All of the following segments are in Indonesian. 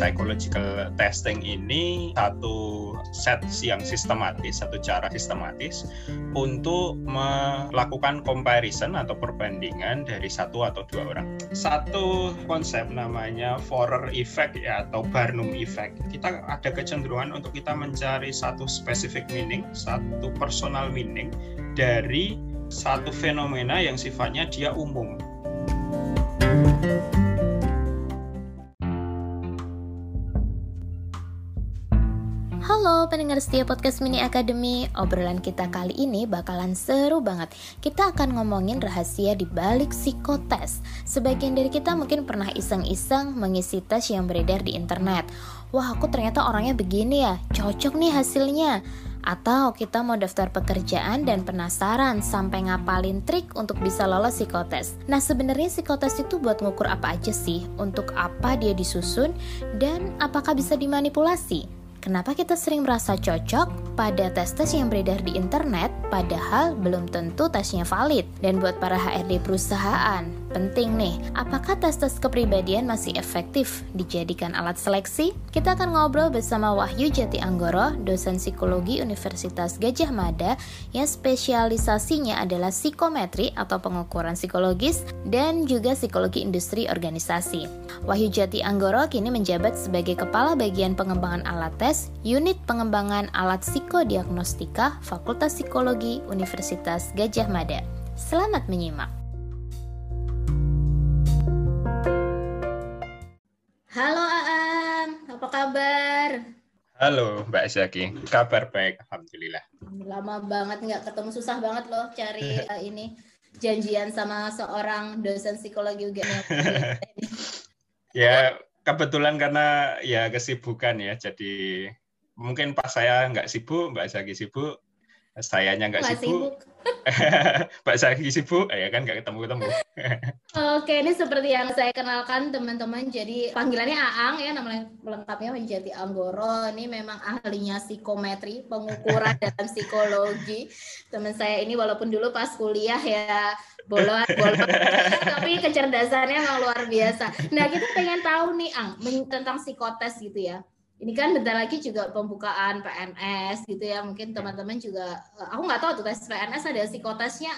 psychological testing ini satu set yang sistematis, satu cara sistematis untuk melakukan comparison atau perbandingan dari satu atau dua orang. Satu konsep namanya Forer effect ya atau Barnum effect. Kita ada kecenderungan untuk kita mencari satu specific meaning, satu personal meaning dari satu fenomena yang sifatnya dia umum. Halo pendengar setia podcast Mini Academy. Obrolan kita kali ini bakalan seru banget. Kita akan ngomongin rahasia di balik psikotes. Sebagian dari kita mungkin pernah iseng-iseng mengisi tes yang beredar di internet. Wah aku ternyata orangnya begini ya, cocok nih hasilnya. Atau kita mau daftar pekerjaan dan penasaran sampai ngapalin trik untuk bisa lolos psikotes. Nah, sebenarnya psikotes itu buat ngukur apa aja sih? Untuk apa dia disusun? Dan apakah bisa dimanipulasi? Kenapa kita sering merasa cocok pada tes-tes yang beredar di internet, padahal belum tentu tesnya valid? Dan buat para HRD perusahaan, penting nih, apakah tes-tes kepribadian masih efektif dijadikan alat seleksi? Kita akan ngobrol bersama Wahyu Jati Anggoro, dosen psikologi Universitas Gajah Mada, yang spesialisasinya adalah psikometri atau pengukuran psikologis dan juga psikologi industri organisasi. Wahyu Jati Anggoro kini menjabat sebagai Kepala Bagian Pengembangan Alat Tes Unit Pengembangan Alat Psikodiagnostika Fakultas Psikologi Universitas Gajah Mada. Selamat menyimak. Kabar? Halo Mbak Zaki, kabar baik, Alhamdulillah. Lama banget nggak ketemu, susah banget loh cari uh, ini janjian sama seorang dosen psikologi UGM. ya, kebetulan karena ya kesibukan ya, jadi mungkin pas saya nggak sibuk, Mbak Zaki sibuk, sayanya nggak sibuk, sibuk. Mbak Zaki sibuk, ya kan nggak ketemu-ketemu. Oke, ini seperti yang saya kenalkan teman-teman, jadi panggilannya Aang ya, namanya lengkapnya menjadi Anggoro. Ini memang ahlinya psikometri, pengukuran dalam psikologi. Teman saya ini walaupun dulu pas kuliah ya bolot, bolot, tapi kecerdasannya memang luar biasa. Nah, kita pengen tahu nih, Ang, tentang psikotes gitu ya ini kan bentar lagi juga pembukaan PNS gitu ya mungkin teman-teman juga eh, aku nggak tahu tuh tes PNS ada psikotesnya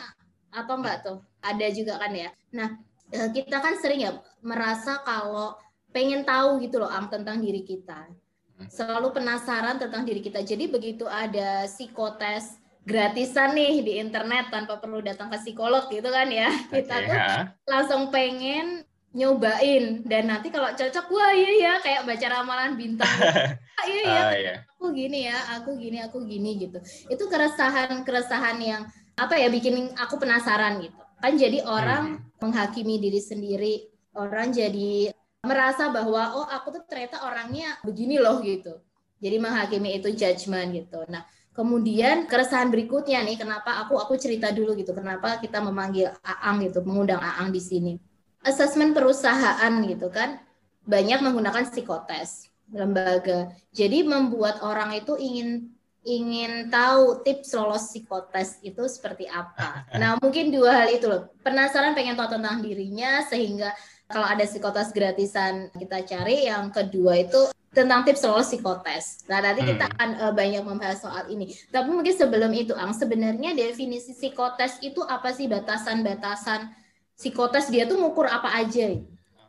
atau enggak tuh? Ada juga kan ya? Nah eh, kita kan sering ya merasa kalau pengen tahu gitu loh am tentang diri kita. Hmm. selalu penasaran tentang diri kita. Jadi begitu ada psikotes gratisan nih di internet tanpa perlu datang ke psikolog gitu kan ya kita okay, tuh ya. langsung pengen nyobain. Dan nanti kalau cocok wah iya ya kayak baca ramalan bintang. Ah, iya ya uh, iya. aku gini ya aku gini aku gini gitu. Itu keresahan keresahan yang apa ya bikin aku penasaran gitu. Kan jadi orang hmm. menghakimi diri sendiri. Orang jadi merasa bahwa oh aku tuh ternyata orangnya begini loh gitu. Jadi menghakimi itu judgement gitu. Nah kemudian keresahan berikutnya nih kenapa aku aku cerita dulu gitu. Kenapa kita memanggil Aang gitu mengundang Aang di sini asesmen perusahaan gitu kan banyak menggunakan psikotes lembaga. Jadi membuat orang itu ingin ingin tahu tips lolos psikotes itu seperti apa. Nah, mungkin dua hal itu loh. Penasaran pengen tahu tentang dirinya sehingga kalau ada psikotes gratisan kita cari. Yang kedua itu tentang tips lolos psikotes. Nah, nanti kita hmm. akan uh, banyak membahas soal ini. Tapi mungkin sebelum itu, Ang, sebenarnya definisi psikotes itu apa sih batasan-batasan psikotes dia tuh ngukur apa aja.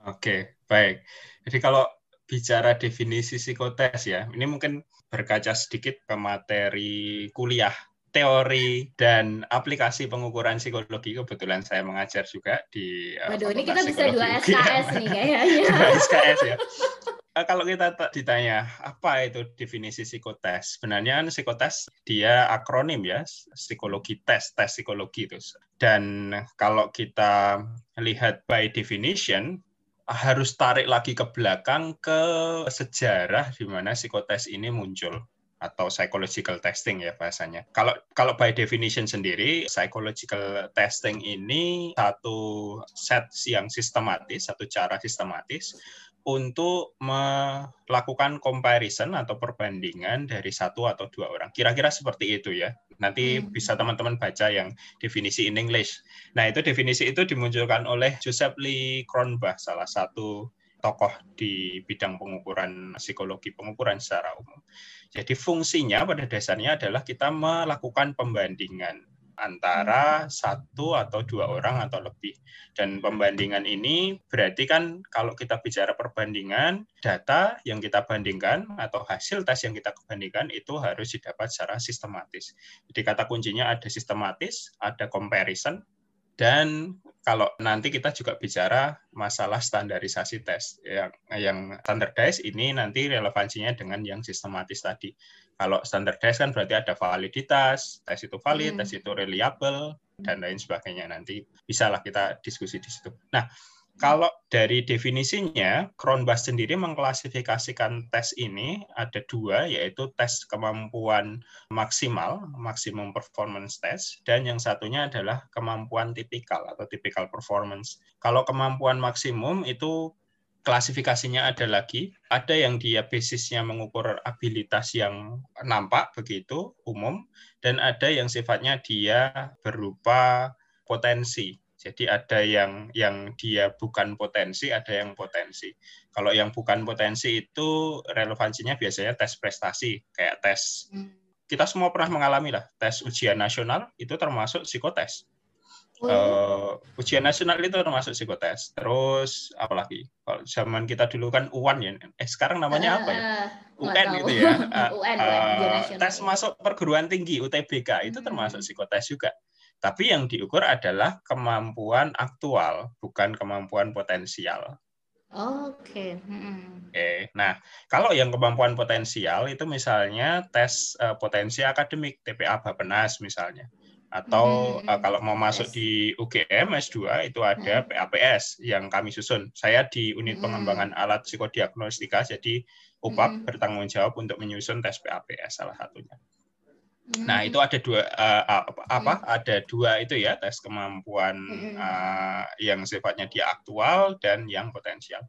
Oke, baik. Jadi kalau bicara definisi psikotes ya, ini mungkin berkaca sedikit ke materi kuliah teori dan aplikasi pengukuran psikologi kebetulan saya mengajar juga di uh, Waduh, ini kita bisa dua SKS nih kayaknya. SKS ya. Uh, kalau kita ditanya apa itu definisi psikotes, sebenarnya kan psikotes dia akronim ya, psikologi tes, tes psikologi itu. Dan kalau kita lihat by definition, harus tarik lagi ke belakang ke sejarah di mana psikotes ini muncul atau psychological testing ya bahasanya. Kalau kalau by definition sendiri, psychological testing ini satu set yang sistematis, satu cara sistematis untuk melakukan comparison atau perbandingan dari satu atau dua orang. Kira-kira seperti itu ya. Nanti hmm. bisa teman-teman baca yang definisi in English. Nah, itu definisi itu dimunculkan oleh Joseph Lee Kronbach, salah satu tokoh di bidang pengukuran psikologi pengukuran secara umum. Jadi fungsinya pada dasarnya adalah kita melakukan pembandingan antara satu atau dua orang atau lebih. Dan pembandingan ini berarti kan kalau kita bicara perbandingan, data yang kita bandingkan atau hasil tes yang kita bandingkan itu harus didapat secara sistematis. Jadi kata kuncinya ada sistematis, ada comparison, dan kalau nanti kita juga bicara masalah standarisasi tes yang yang standardized ini nanti relevansinya dengan yang sistematis tadi. Kalau standardized kan berarti ada validitas, tes itu valid, hmm. tes itu reliable dan lain sebagainya. Nanti bisalah kita diskusi di situ. Nah, kalau dari definisinya, Cronbach sendiri mengklasifikasikan tes ini ada dua, yaitu tes kemampuan maksimal, maksimum performance test, dan yang satunya adalah kemampuan tipikal atau typical performance. Kalau kemampuan maksimum itu klasifikasinya ada lagi, ada yang dia basisnya mengukur abilitas yang nampak begitu umum, dan ada yang sifatnya dia berupa potensi jadi ada yang yang dia bukan potensi, ada yang potensi. Kalau yang bukan potensi itu relevansinya biasanya tes prestasi, kayak tes. Hmm. Kita semua pernah mengalami lah tes ujian nasional itu termasuk psikotes. Uh, ujian nasional itu termasuk psikotes. Terus apalagi? Kalau zaman kita dulu kan UAN ya. Eh sekarang namanya uh, apa ya? Eh, UN itu ya. Uh, UN, uh, tes masuk perguruan tinggi UTBK itu termasuk hmm. psikotes juga. Tapi yang diukur adalah kemampuan aktual, bukan kemampuan potensial. Oke. Okay. Hmm. Oke. Nah, kalau yang kemampuan potensial itu misalnya tes uh, potensi akademik TPA Bapenas misalnya. Atau hmm. uh, kalau mau masuk yes. di UGM S2 itu ada hmm. PAPS yang kami susun. Saya di unit hmm. pengembangan alat psikodiagnostika jadi UPAP hmm. bertanggung jawab untuk menyusun tes PAPS salah satunya. Nah, itu ada dua uh, apa? Hmm. Ada dua itu ya tes kemampuan uh, yang sifatnya dia aktual dan yang potensial.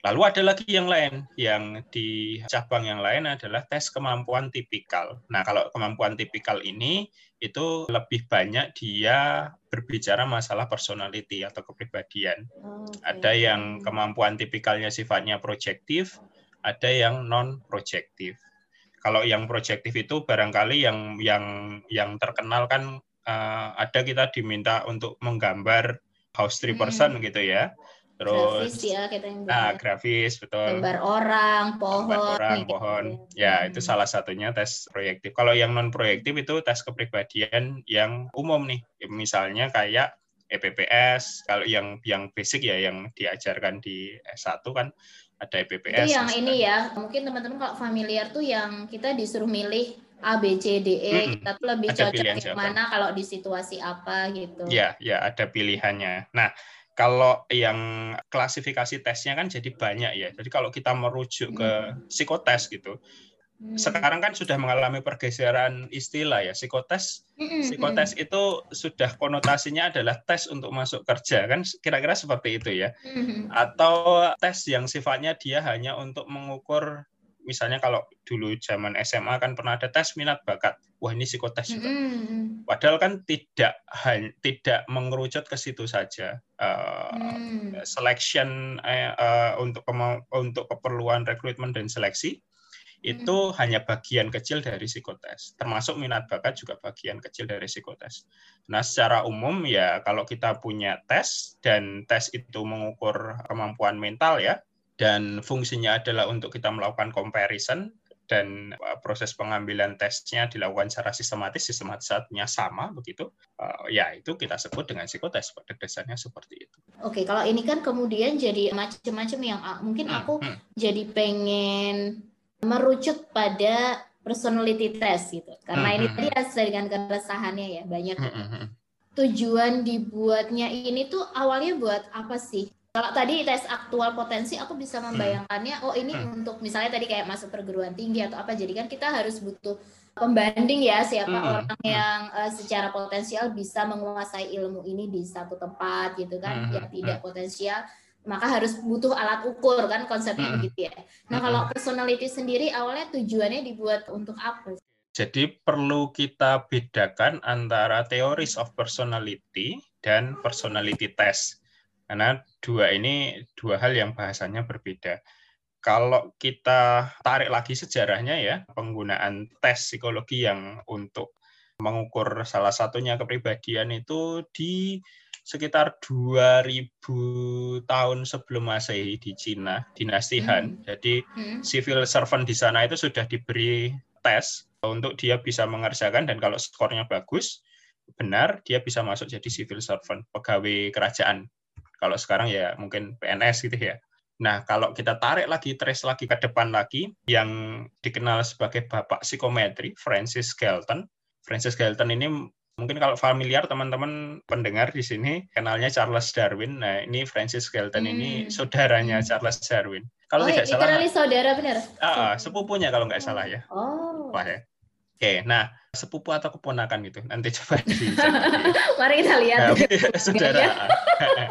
Lalu ada lagi yang lain, yang di cabang yang lain adalah tes kemampuan tipikal. Nah, kalau kemampuan tipikal ini itu lebih banyak dia berbicara masalah personality atau kepribadian. Okay. Ada yang kemampuan tipikalnya sifatnya proyektif, ada yang non proyektif. Kalau yang proyektif itu barangkali yang yang yang terkenal kan uh, ada kita diminta untuk menggambar house three hmm. person hmm. gitu ya. Terus grafis ya kita yang nah, grafis betul. Gambar orang, pohon. Gambar orang, gitu. pohon. Ya, hmm. itu salah satunya tes proyektif. Kalau yang non proyektif itu tes kepribadian yang umum nih. Misalnya kayak EPPS, kalau yang yang basic ya yang diajarkan di S1 kan ada EPPS. Itu yang ini ya, mungkin teman-teman kalau familiar tuh yang kita disuruh milih A, B, C, D, E, hmm, kita tuh lebih cocok yang mana kalau di situasi apa gitu. Ya, ya ada pilihannya. Nah, kalau yang klasifikasi tesnya kan jadi banyak ya. Jadi kalau kita merujuk ke hmm. psikotes gitu, Hmm. Sekarang kan sudah mengalami pergeseran istilah ya. Psikotes, hmm. psikotes itu sudah konotasinya adalah tes untuk masuk kerja kan kira-kira seperti itu ya. Atau tes yang sifatnya dia hanya untuk mengukur misalnya kalau dulu zaman SMA kan pernah ada tes minat bakat. Wah, ini psikotes juga. Hmm. Padahal kan tidak tidak mengerucut ke situ saja. Uh, hmm. Selection uh, uh, untuk untuk keperluan rekrutmen dan seleksi itu hmm. hanya bagian kecil dari psikotes. Termasuk minat bakat juga bagian kecil dari psikotes. Nah, secara umum ya kalau kita punya tes dan tes itu mengukur kemampuan mental ya dan fungsinya adalah untuk kita melakukan comparison dan uh, proses pengambilan tesnya dilakukan secara sistematis, sistematisnya sama begitu, uh, ya itu kita sebut dengan psikotes pada dasarnya seperti itu. Oke, kalau ini kan kemudian jadi macam-macam yang uh, mungkin hmm, aku hmm. jadi pengen merucut pada personality test gitu. Karena ini tadi sesuai dengan keresahannya ya banyak. Tujuan dibuatnya ini tuh awalnya buat apa sih? Kalau tadi tes aktual potensi, aku bisa membayangkannya, oh ini untuk misalnya tadi kayak masuk perguruan tinggi atau apa. Jadi kan kita harus butuh pembanding ya siapa orang yang uh, secara potensial bisa menguasai ilmu ini di satu tempat gitu kan, yang tidak potensial maka harus butuh alat ukur kan konsepnya hmm. begitu ya. Nah hmm. kalau personality sendiri awalnya tujuannya dibuat untuk apa? Jadi perlu kita bedakan antara theories of personality dan personality test. Karena dua ini dua hal yang bahasanya berbeda. Kalau kita tarik lagi sejarahnya ya, penggunaan tes psikologi yang untuk mengukur salah satunya kepribadian itu di sekitar 2000 tahun sebelum Masehi di Cina, dinasti Han. Hmm. Jadi hmm. civil servant di sana itu sudah diberi tes untuk dia bisa mengerjakan dan kalau skornya bagus, benar dia bisa masuk jadi civil servant, pegawai kerajaan kalau sekarang ya mungkin PNS gitu ya. Nah, kalau kita tarik lagi, trace lagi ke depan lagi, yang dikenal sebagai bapak psikometri, Francis Galton. Francis Galton ini mungkin kalau familiar teman-teman pendengar di sini kenalnya Charles Darwin. Nah, ini Francis Galton hmm. ini saudaranya hmm. Charles Darwin. Kalau oh, tidak salah, saudara benar. Uh, sepupunya kalau nggak salah ya. Oh. Wah ya. Oke, nah sepupu atau keponakan gitu. Nanti coba di. Mari kita lihat. Nah, saudara.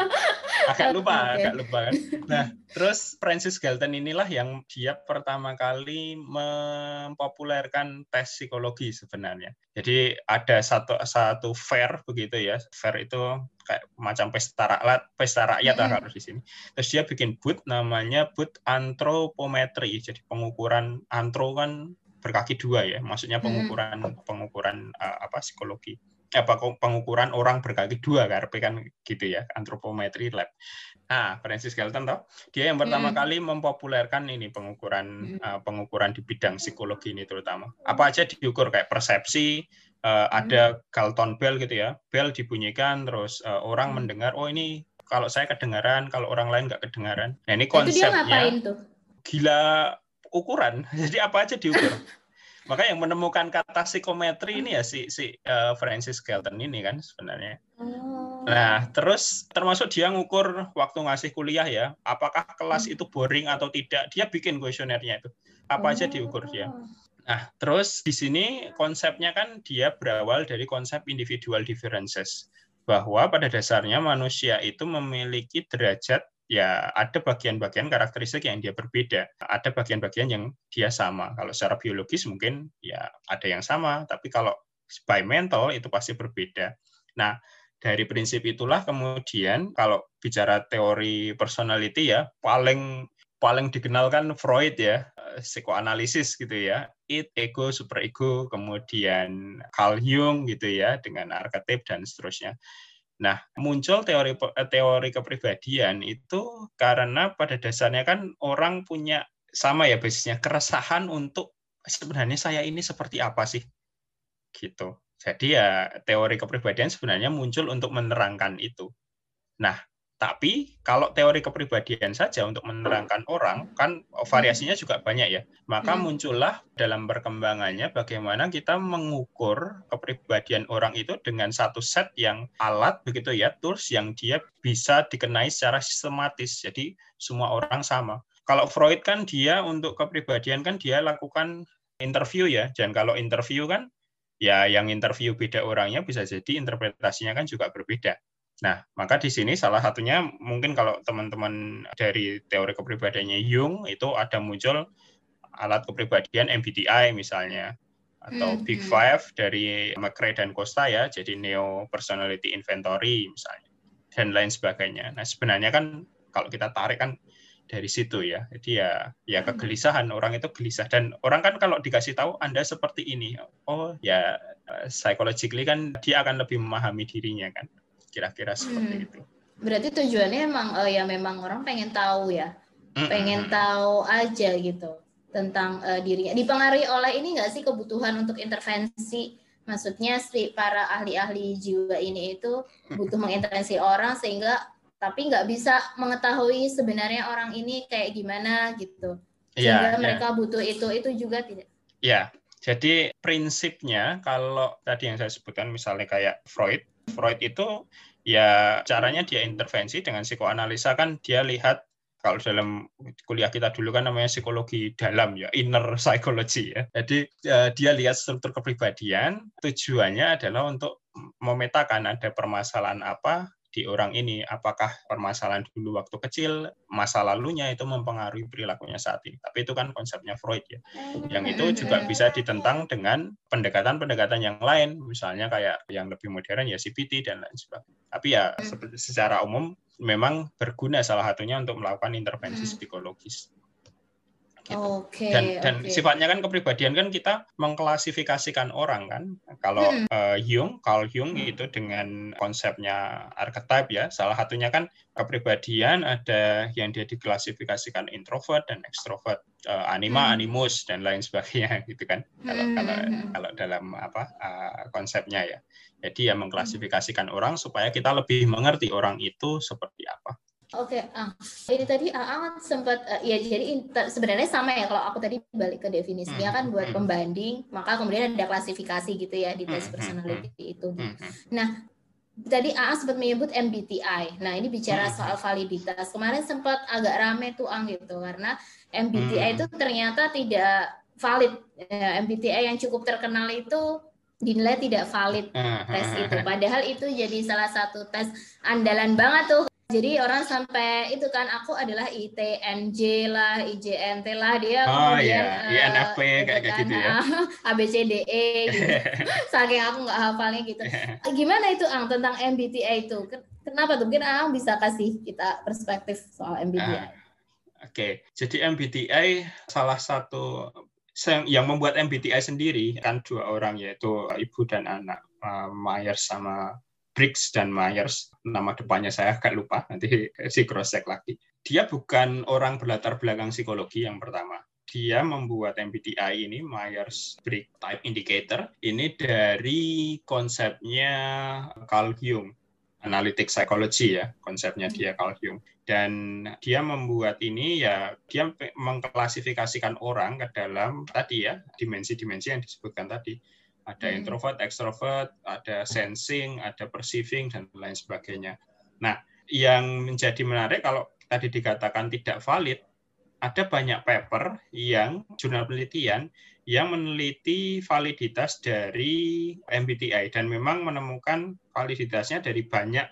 agak lupa, okay. agak lupa kan. Nah, terus Francis Galton inilah yang dia pertama kali mempopulerkan tes psikologi sebenarnya. Jadi ada satu satu fair begitu ya. Fair itu kayak macam pesta rakyat, pesta rakyat mm -hmm. harus di sini. Terus dia bikin booth namanya booth antropometri. Jadi pengukuran antro kan berkaki dua ya, maksudnya pengukuran hmm. pengukuran uh, apa psikologi apa pengukuran orang berkaki dua kan kan gitu ya antropometri lab. Nah, Francis Galton toh dia yang pertama hmm. kali mempopulerkan ini pengukuran hmm. uh, pengukuran di bidang psikologi ini terutama. Apa aja diukur kayak persepsi, uh, hmm. ada Galton bell gitu ya. Bell dibunyikan terus uh, orang hmm. mendengar oh ini kalau saya kedengaran, kalau orang lain nggak kedengaran. Nah, ini konsepnya. Itu dia ngapain tuh? Gila ukuran. Jadi apa aja diukur. Maka yang menemukan kata psikometri ini ya si si uh, Francis Galton ini kan sebenarnya. Oh. Nah, terus termasuk dia ngukur waktu ngasih kuliah ya, apakah kelas hmm. itu boring atau tidak. Dia bikin kuesionernya itu. Apa oh. aja diukur dia. Nah, terus di sini konsepnya kan dia berawal dari konsep individual differences bahwa pada dasarnya manusia itu memiliki derajat ya ada bagian-bagian karakteristik yang dia berbeda. Ada bagian-bagian yang dia sama. Kalau secara biologis mungkin ya ada yang sama, tapi kalau by mental itu pasti berbeda. Nah, dari prinsip itulah kemudian kalau bicara teori personality ya paling paling dikenalkan Freud ya psikoanalisis gitu ya it ego super ego kemudian Carl Jung gitu ya dengan arketip dan seterusnya Nah, muncul teori eh, teori kepribadian itu karena pada dasarnya kan orang punya sama ya basisnya keresahan untuk sebenarnya saya ini seperti apa sih gitu. Jadi ya teori kepribadian sebenarnya muncul untuk menerangkan itu. Nah, tapi kalau teori kepribadian saja untuk menerangkan orang kan variasinya juga banyak ya. Maka hmm. muncullah dalam perkembangannya bagaimana kita mengukur kepribadian orang itu dengan satu set yang alat begitu ya, tools yang dia bisa dikenai secara sistematis. Jadi semua orang sama. Kalau Freud kan dia untuk kepribadian kan dia lakukan interview ya. Dan kalau interview kan ya yang interview beda orangnya bisa jadi interpretasinya kan juga berbeda. Nah, maka di sini salah satunya mungkin kalau teman-teman dari teori kepribadiannya Jung itu ada muncul alat kepribadian MBTI misalnya atau hmm, Big hmm. Five dari McRae dan Costa ya, jadi Neo Personality Inventory misalnya dan lain sebagainya. Nah, sebenarnya kan kalau kita tarik kan dari situ ya. Jadi ya ya hmm. kegelisahan orang itu gelisah dan orang kan kalau dikasih tahu Anda seperti ini, oh ya psychologically kan dia akan lebih memahami dirinya kan kira-kira seperti hmm. itu. Berarti tujuannya emang uh, ya memang orang pengen tahu ya, mm pengen tahu aja gitu tentang uh, dirinya. Dipengaruhi oleh ini nggak sih kebutuhan untuk intervensi? Maksudnya si para ahli-ahli jiwa ini itu butuh mengintervensi orang sehingga tapi nggak bisa mengetahui sebenarnya orang ini kayak gimana gitu. Iya, sehingga yeah, mereka butuh itu itu juga tidak. Ya, jadi prinsipnya kalau tadi yang saya sebutkan misalnya kayak Freud Freud itu ya caranya dia intervensi dengan psikoanalisa kan dia lihat kalau dalam kuliah kita dulu kan namanya psikologi dalam ya inner psychology ya. Jadi ya, dia lihat struktur kepribadian tujuannya adalah untuk memetakan ada permasalahan apa di orang ini apakah permasalahan dulu waktu kecil masa lalunya itu mempengaruhi perilakunya saat ini. Tapi itu kan konsepnya Freud ya. Yang itu juga bisa ditentang dengan pendekatan-pendekatan yang lain. Misalnya kayak yang lebih modern ya CBT dan lain sebagainya. Tapi ya secara umum memang berguna salah satunya untuk melakukan intervensi psikologis Gitu. Okay, dan dan okay. sifatnya kan kepribadian kan kita mengklasifikasikan orang kan. Kalau hmm. uh, Jung, Carl Jung hmm. itu dengan konsepnya archetype ya. Salah satunya kan kepribadian ada yang dia diklasifikasikan introvert dan extrovert, uh, anima, hmm. animus dan lain sebagainya gitu kan. Kalau hmm. kalau hmm, hmm. kalau dalam apa uh, konsepnya ya. Jadi ya mengklasifikasikan hmm. orang supaya kita lebih mengerti orang itu seperti apa. Oke, okay, ah. ini tadi Aang sempat uh, ya jadi sebenarnya sama ya kalau aku tadi balik ke definisinya hmm. kan buat hmm. pembanding, maka kemudian ada klasifikasi gitu ya di tes hmm, personality itu. Nah, tadi Aang sempat menyebut MBTI. Nah, ini bicara soal validitas. Kemarin sempat agak rame tuh Ang gitu karena MBTI itu ternyata tidak valid. Ya, MBTI yang cukup terkenal itu dinilai tidak valid tes itu. Padahal itu jadi salah satu tes andalan banget tuh jadi orang sampai itu kan aku adalah ITNJ lah, IJNT lah dia oh, kemudian iya. uh, INFP kayak, kayak kan, gitu ya. ABCDE gitu. Saking aku nggak hafalnya gitu. Yeah. Gimana itu Ang tentang MBTI itu? Kenapa tuh? Mungkin Ang bisa kasih kita perspektif soal MBTI. Uh, Oke, okay. jadi MBTI salah satu yang membuat MBTI sendiri kan dua orang yaitu ibu dan anak uh, Myers sama Briggs dan Myers, nama depannya saya agak lupa, nanti si cross check lagi. Dia bukan orang berlatar belakang psikologi yang pertama. Dia membuat MBTI ini, Myers-Briggs Type Indicator, ini dari konsepnya Carl Jung, Analytic Psychology ya, konsepnya dia Carl Jung. Dan dia membuat ini ya, dia mengklasifikasikan orang ke dalam tadi ya, dimensi-dimensi yang disebutkan tadi ada hmm. introvert, extrovert, ada sensing, ada perceiving dan lain sebagainya. Nah, yang menjadi menarik kalau tadi dikatakan tidak valid, ada banyak paper yang jurnal penelitian yang meneliti validitas dari MBTI dan memang menemukan validitasnya dari banyak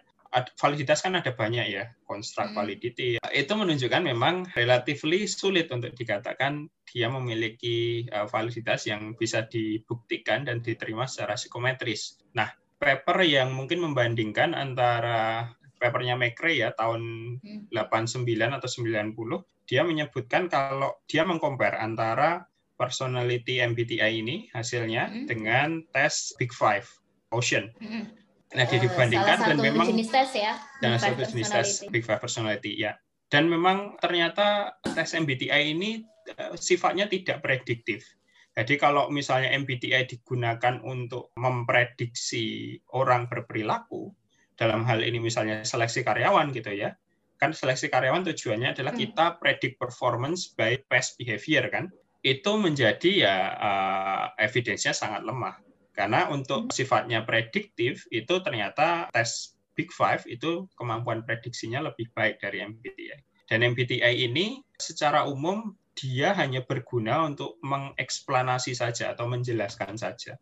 validitas kan ada banyak ya, construct hmm. validity. Itu menunjukkan memang relatively sulit untuk dikatakan dia memiliki uh, validitas yang bisa dibuktikan dan diterima secara psikometris. Nah, paper yang mungkin membandingkan antara papernya McRae ya tahun 89 hmm. atau 90, dia menyebutkan kalau dia mengcompare antara personality MBTI ini hasilnya hmm. dengan tes Big Five Ocean. Nah, uh, dibandingkan dan memang jenis tes ya. Dan satu jenis tes Big Five Personality ya. Dan memang ternyata tes MBTI ini uh, sifatnya tidak prediktif. Jadi kalau misalnya MBTI digunakan untuk memprediksi orang berperilaku, dalam hal ini misalnya seleksi karyawan gitu ya, kan seleksi karyawan tujuannya adalah hmm. kita predict performance by past behavior kan, itu menjadi ya uh, evidence sangat lemah. Karena untuk sifatnya prediktif itu ternyata tes Big Five itu kemampuan prediksinya lebih baik dari MBTI. Dan MBTI ini secara umum dia hanya berguna untuk mengeksplanasi saja atau menjelaskan saja.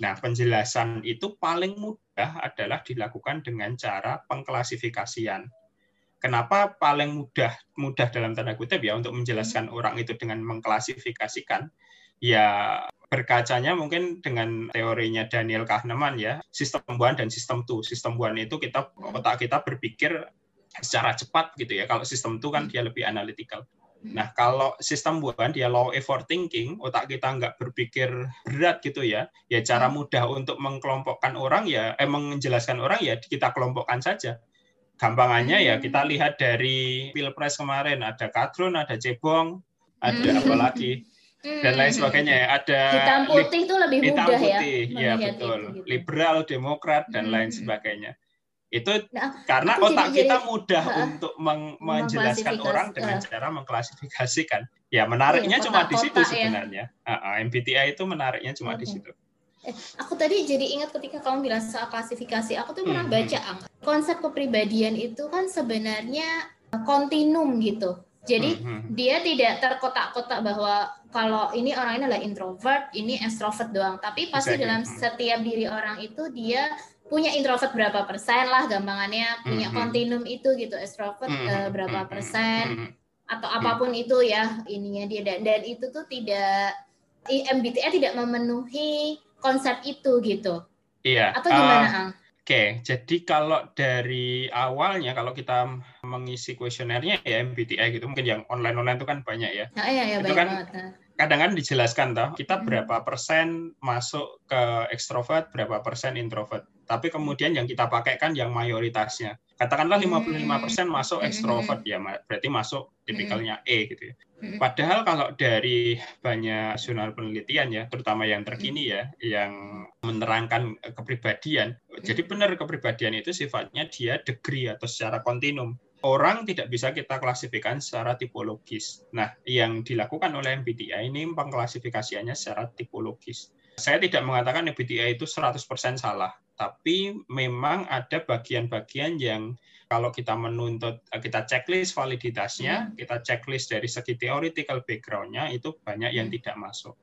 Nah, penjelasan itu paling mudah adalah dilakukan dengan cara pengklasifikasian. Kenapa paling mudah mudah dalam tanda kutip ya untuk menjelaskan orang itu dengan mengklasifikasikan? Ya berkacanya mungkin dengan teorinya Daniel Kahneman ya sistem one dan sistem two. Sistem one itu kita otak kita berpikir secara cepat gitu ya. Kalau sistem two kan dia lebih analytical. Nah, kalau sistem one dia low effort thinking, otak kita nggak berpikir berat gitu ya. Ya cara mudah untuk mengkelompokkan orang ya, eh menjelaskan orang ya kita kelompokkan saja. Gampangannya ya kita lihat dari Pilpres kemarin ada Kadrun, ada Cebong, ada apa lagi dan lain hmm. sebagainya ya. Ada hitam putih itu lebih hitam mudah ya putih, ya. Ya betul. Itu, gitu. Liberal, Demokrat dan hmm. lain sebagainya. Itu nah, karena otak jadi, kita jadi, mudah uh, untuk meng menjelaskan orang dengan uh, cara mengklasifikasikan. Ya menariknya iya, cuma di situ ya. sebenarnya. Uh, uh, MBTI itu menariknya cuma okay. di situ. Eh, aku tadi jadi ingat ketika kamu bilang soal klasifikasi, aku tuh pernah hmm. baca konsep kepribadian itu kan sebenarnya kontinum gitu. Jadi hmm, hmm. dia tidak terkotak-kotak bahwa kalau ini orang ini adalah introvert, ini extrovert doang. Tapi pasti exactly. dalam setiap diri orang itu dia punya introvert berapa persen lah gampangannya punya Mhm. kontinum itu gitu extrovert Mhm, eh, berapa persen mhm. atau apa pun itu ya ininya dia dan, dan itu tuh tidak MBTI tidak memenuhi konsep itu gitu Iya. atau gimana Ang? Oke, jadi kalau dari awalnya kalau kita mengisi kuesionernya ya MBTI gitu, mungkin yang online-online itu kan banyak ya. Nah, iya ya itu banyak kan banget. Nah. Kadang kan dijelaskan toh, kita Hmm. berapa persen masuk ke ekstrovert, berapa persen introvert. Tapi kemudian yang kita pakai kan yang mayoritasnya. Katakanlah 55% masuk Hmm. ekstrovert ya, berarti masuk tipikalnya E gitu ya. Hmm. Padahal kalau dari banyak jurnal penelitian ya, terutama yang terkini ya, yang menerangkan kepribadian. Jadi benar kepribadian itu sifatnya dia degree atau secara kontinum. Orang tidak bisa kita klasifikasikan secara tipologis. Nah, yang dilakukan oleh MBTI ini pengklasifikasiannya secara tipologis. Saya tidak mengatakan MBTI itu 100% salah, tapi memang ada bagian-bagian yang kalau kita menuntut eh, kita checklist validitasnya, kita checklist dari segi theoretical background-nya itu banyak yang Hmm. tidak masuk.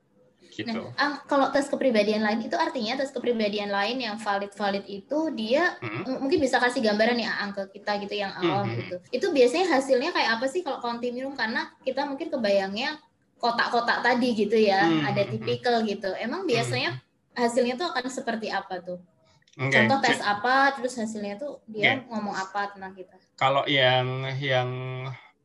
Gitu. Nah, Ang, kalau tes kepribadian lain itu artinya tes kepribadian lain yang valid-valid itu dia Hmm. mungkin bisa kasih gambaran ya Ang ke kita gitu yang awam Hmm. gitu. Itu biasanya hasilnya kayak apa sih kalau kontinum karena kita mungkin kebayangnya kotak-kotak tadi gitu ya, Hmm. ada tipikal gitu. Emang biasanya hasilnya tuh akan seperti apa tuh? Oke, Contoh tes apa, terus hasilnya tuh dia ngomong apa tentang kita? Kalau yang yang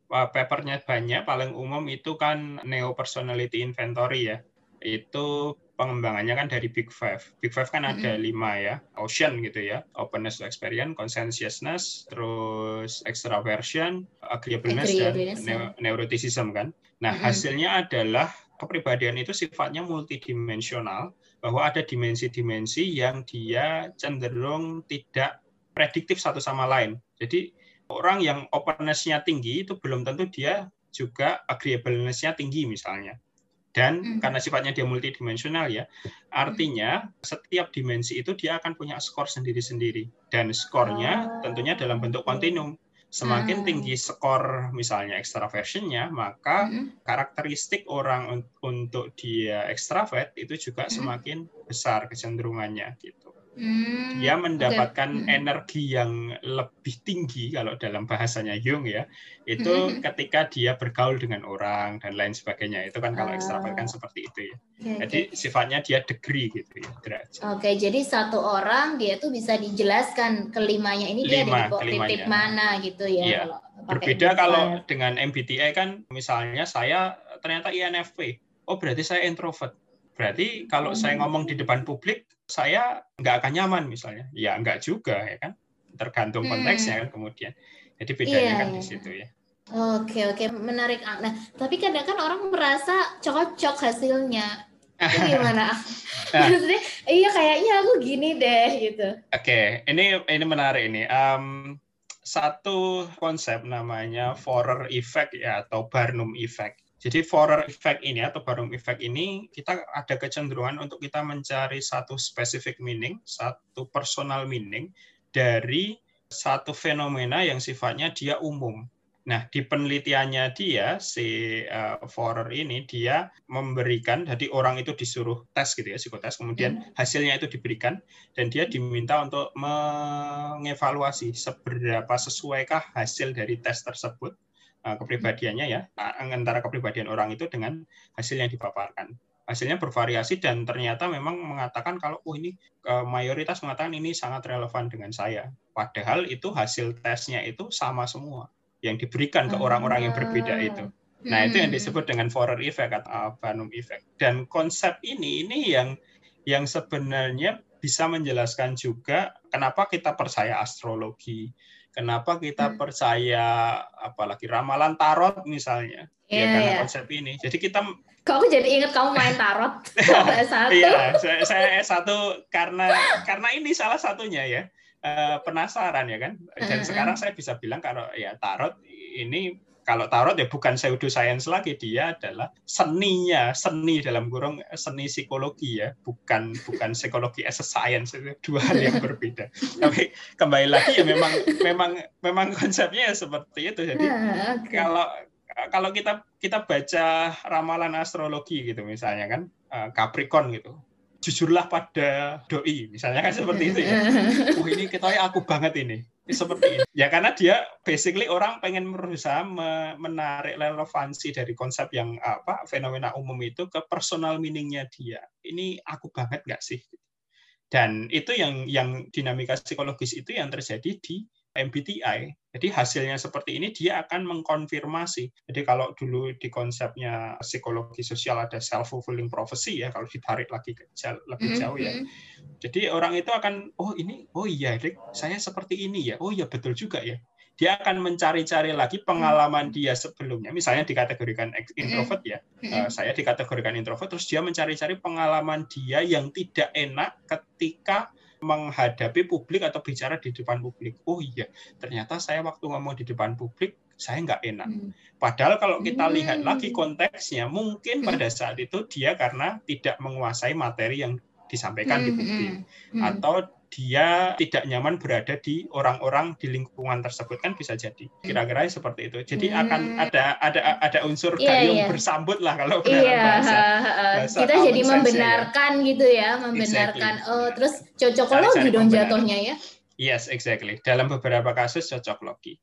uh, papernya banyak, paling umum itu kan Neo Personality Inventory ya. Itu pengembangannya kan dari Big Five. Big Five kan ada Mm-mm. lima ya, Ocean gitu ya, openness to experience, conscientiousness, terus extraversion, agreeableness, dan neu- neuroticism kan. Nah Mm-mm. hasilnya adalah kepribadian itu sifatnya multidimensional, bahwa ada dimensi-dimensi yang dia cenderung tidak prediktif satu sama lain. Jadi orang yang openness-nya tinggi itu belum tentu dia juga agreeableness-nya tinggi misalnya. Dan Hmm. karena sifatnya dia multidimensional ya, artinya setiap dimensi itu dia akan punya skor sendiri-sendiri. Dan skornya Oh, tentunya dalam bentuk kontinum. Semakin Ah. tinggi skor misalnya extraversion-nya, maka Mm-mm. karakteristik orang un- untuk dia ekstrovert itu juga Hmm. semakin besar kecenderungannya gitu. Hmm, Dia mendapatkan Mm-mm. energi yang lebih tinggi kalau dalam bahasanya Jung ya. Itu Mm-mm. ketika dia bergaul dengan orang dan lain sebagainya. Itu kan kalau Ah. ekstrovert kan seperti itu ya. Oke. Jadi sifatnya dia degree gitu ya, derajat. Oke, jadi satu orang dia tuh bisa dijelaskan kelimanya ini dia Lima, ada di titik mana gitu ya. Iya. kalau Berbeda MBTI. kalau dengan MBTI kan misalnya saya ternyata INFP. Oh berarti saya introvert. Berarti kalau saya Hmm. ngomong di depan publik saya nggak akan nyaman misalnya. Ya nggak juga ya kan. Tergantung Hmm. konteksnya kan kemudian. Jadi bedanya Iya, kan di iya. situ ya. Oke, oke, menarik. Ang. Nah, tapi kadang kan orang merasa cocok hasilnya. Itu gimana? Nah. Maksudnya, iya kayaknya aku gini deh gitu. Oke, ini ini menarik ini. Em, satu konsep namanya Forer effect ya atau Barnum effect. Jadi Forer effect ini atau Barnum effect ini kita ada kecenderungan untuk kita mencari satu specific meaning, satu personal meaning dari satu fenomena yang sifatnya dia umum. Nah, di penelitiannya dia, si uh, Forer ini, dia memberikan, jadi orang itu disuruh tes gitu ya, psikotes, kemudian hasilnya itu diberikan, dan dia diminta untuk mengevaluasi seberapa sesuaikah hasil dari tes tersebut, kepribadiannya ya, antara kepribadian orang itu dengan hasil yang dipaparkan. Hasilnya bervariasi dan ternyata memang mengatakan kalau, oh ini uh, mayoritas mengatakan ini sangat relevan dengan saya. Padahal itu hasil tesnya itu sama semua yang diberikan ke orang-orang yang berbeda itu. Nah, itu yang disebut dengan Forer effect atau Barnum effect. Dan konsep ini ini yang yang sebenarnya bisa menjelaskan juga kenapa kita percaya astrologi, kenapa kita Hmm. percaya apalagi ramalan tarot misalnya. Iya, ya karena iya. konsep ini. Jadi kita Kok aku jadi inget kamu main tarot waktu S1. Iya, saya, saya S1 karena karena ini salah satunya ya. Eh, penasaran ya kan. Dan Mm-mm. sekarang saya bisa bilang kalau ya tarot ini kalau tarot ya bukan pseudoscience lagi dia adalah seninya, seni dalam kurung seni psikologi ya, bukan bukan psikologi as a science itu dua hal yang berbeda. Tapi kembali lagi ya memang memang memang konsepnya ya seperti itu. Jadi Ah, oke. kalau kalau kita kita baca ramalan astrologi gitu misalnya kan eh, Capricorn gitu jujurlah pada doi misalnya kan seperti itu ya oh ini kita aku banget ini seperti ini. Ya karena dia basically orang pengen berusaha menarik relevansi dari konsep yang apa fenomena umum itu ke personal meaningnya dia. Ini aku banget nggak sih? Dan itu yang yang dinamika psikologis itu yang terjadi di MBTI. Jadi hasilnya seperti ini dia akan mengkonfirmasi. Jadi kalau dulu di konsepnya psikologi sosial ada self fulfilling prophecy ya kalau ditarik lagi ke jauh, lebih mm-hmm, jauh ya. Mm-hmm. Jadi orang itu akan oh ini oh iya Rick, saya seperti ini ya. Oh iya betul juga ya. Dia akan mencari-cari lagi pengalaman mm-hmm. dia sebelumnya. Misalnya dikategorikan introvert ya. Uh, saya dikategorikan introvert terus dia mencari-cari pengalaman dia yang tidak enak ketika menghadapi publik atau bicara di depan publik. Oh iya, ternyata saya waktu ngomong di depan publik saya nggak enak. Hmm. Padahal kalau kita hmm. lihat lagi konteksnya, mungkin pada saat itu dia karena tidak menguasai materi yang disampaikan di publik, atau dia tidak nyaman berada di orang-orang di lingkungan tersebut kan bisa jadi kira-kira seperti itu jadi hmm. akan ada ada ada unsur yeah, gayung yeah. bersambut lah kalau dalam yeah, bahasa, bahasa kita jadi ya. membenarkan ya. gitu ya membenarkan exactly. oh terus cocok logi dong jatuhnya ya yes exactly dalam beberapa kasus cocok logi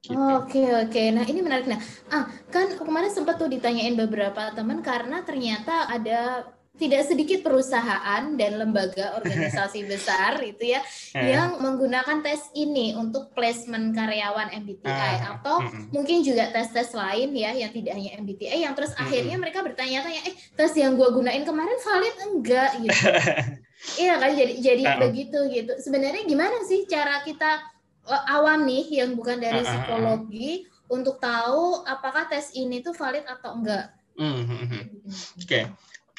Gitu. Oke oke, nah ini menarik nah. Ah kan kemarin sempat tuh ditanyain beberapa teman karena ternyata ada tidak sedikit perusahaan dan lembaga organisasi besar itu ya eh. yang menggunakan tes ini untuk placement karyawan MBTI uh, atau mungkin juga tes-tes lain ya yang tidak hanya MBTI yang terus akhirnya mereka bertanya-tanya eh tes yang gua gunain kemarin valid enggak gitu. iya kan jadi jadi uh, begitu gitu. Sebenarnya gimana sih cara kita uh, awam nih yang bukan dari psikologi untuk tahu apakah tes ini tuh valid atau enggak? Mm -hmm. Oke. Okay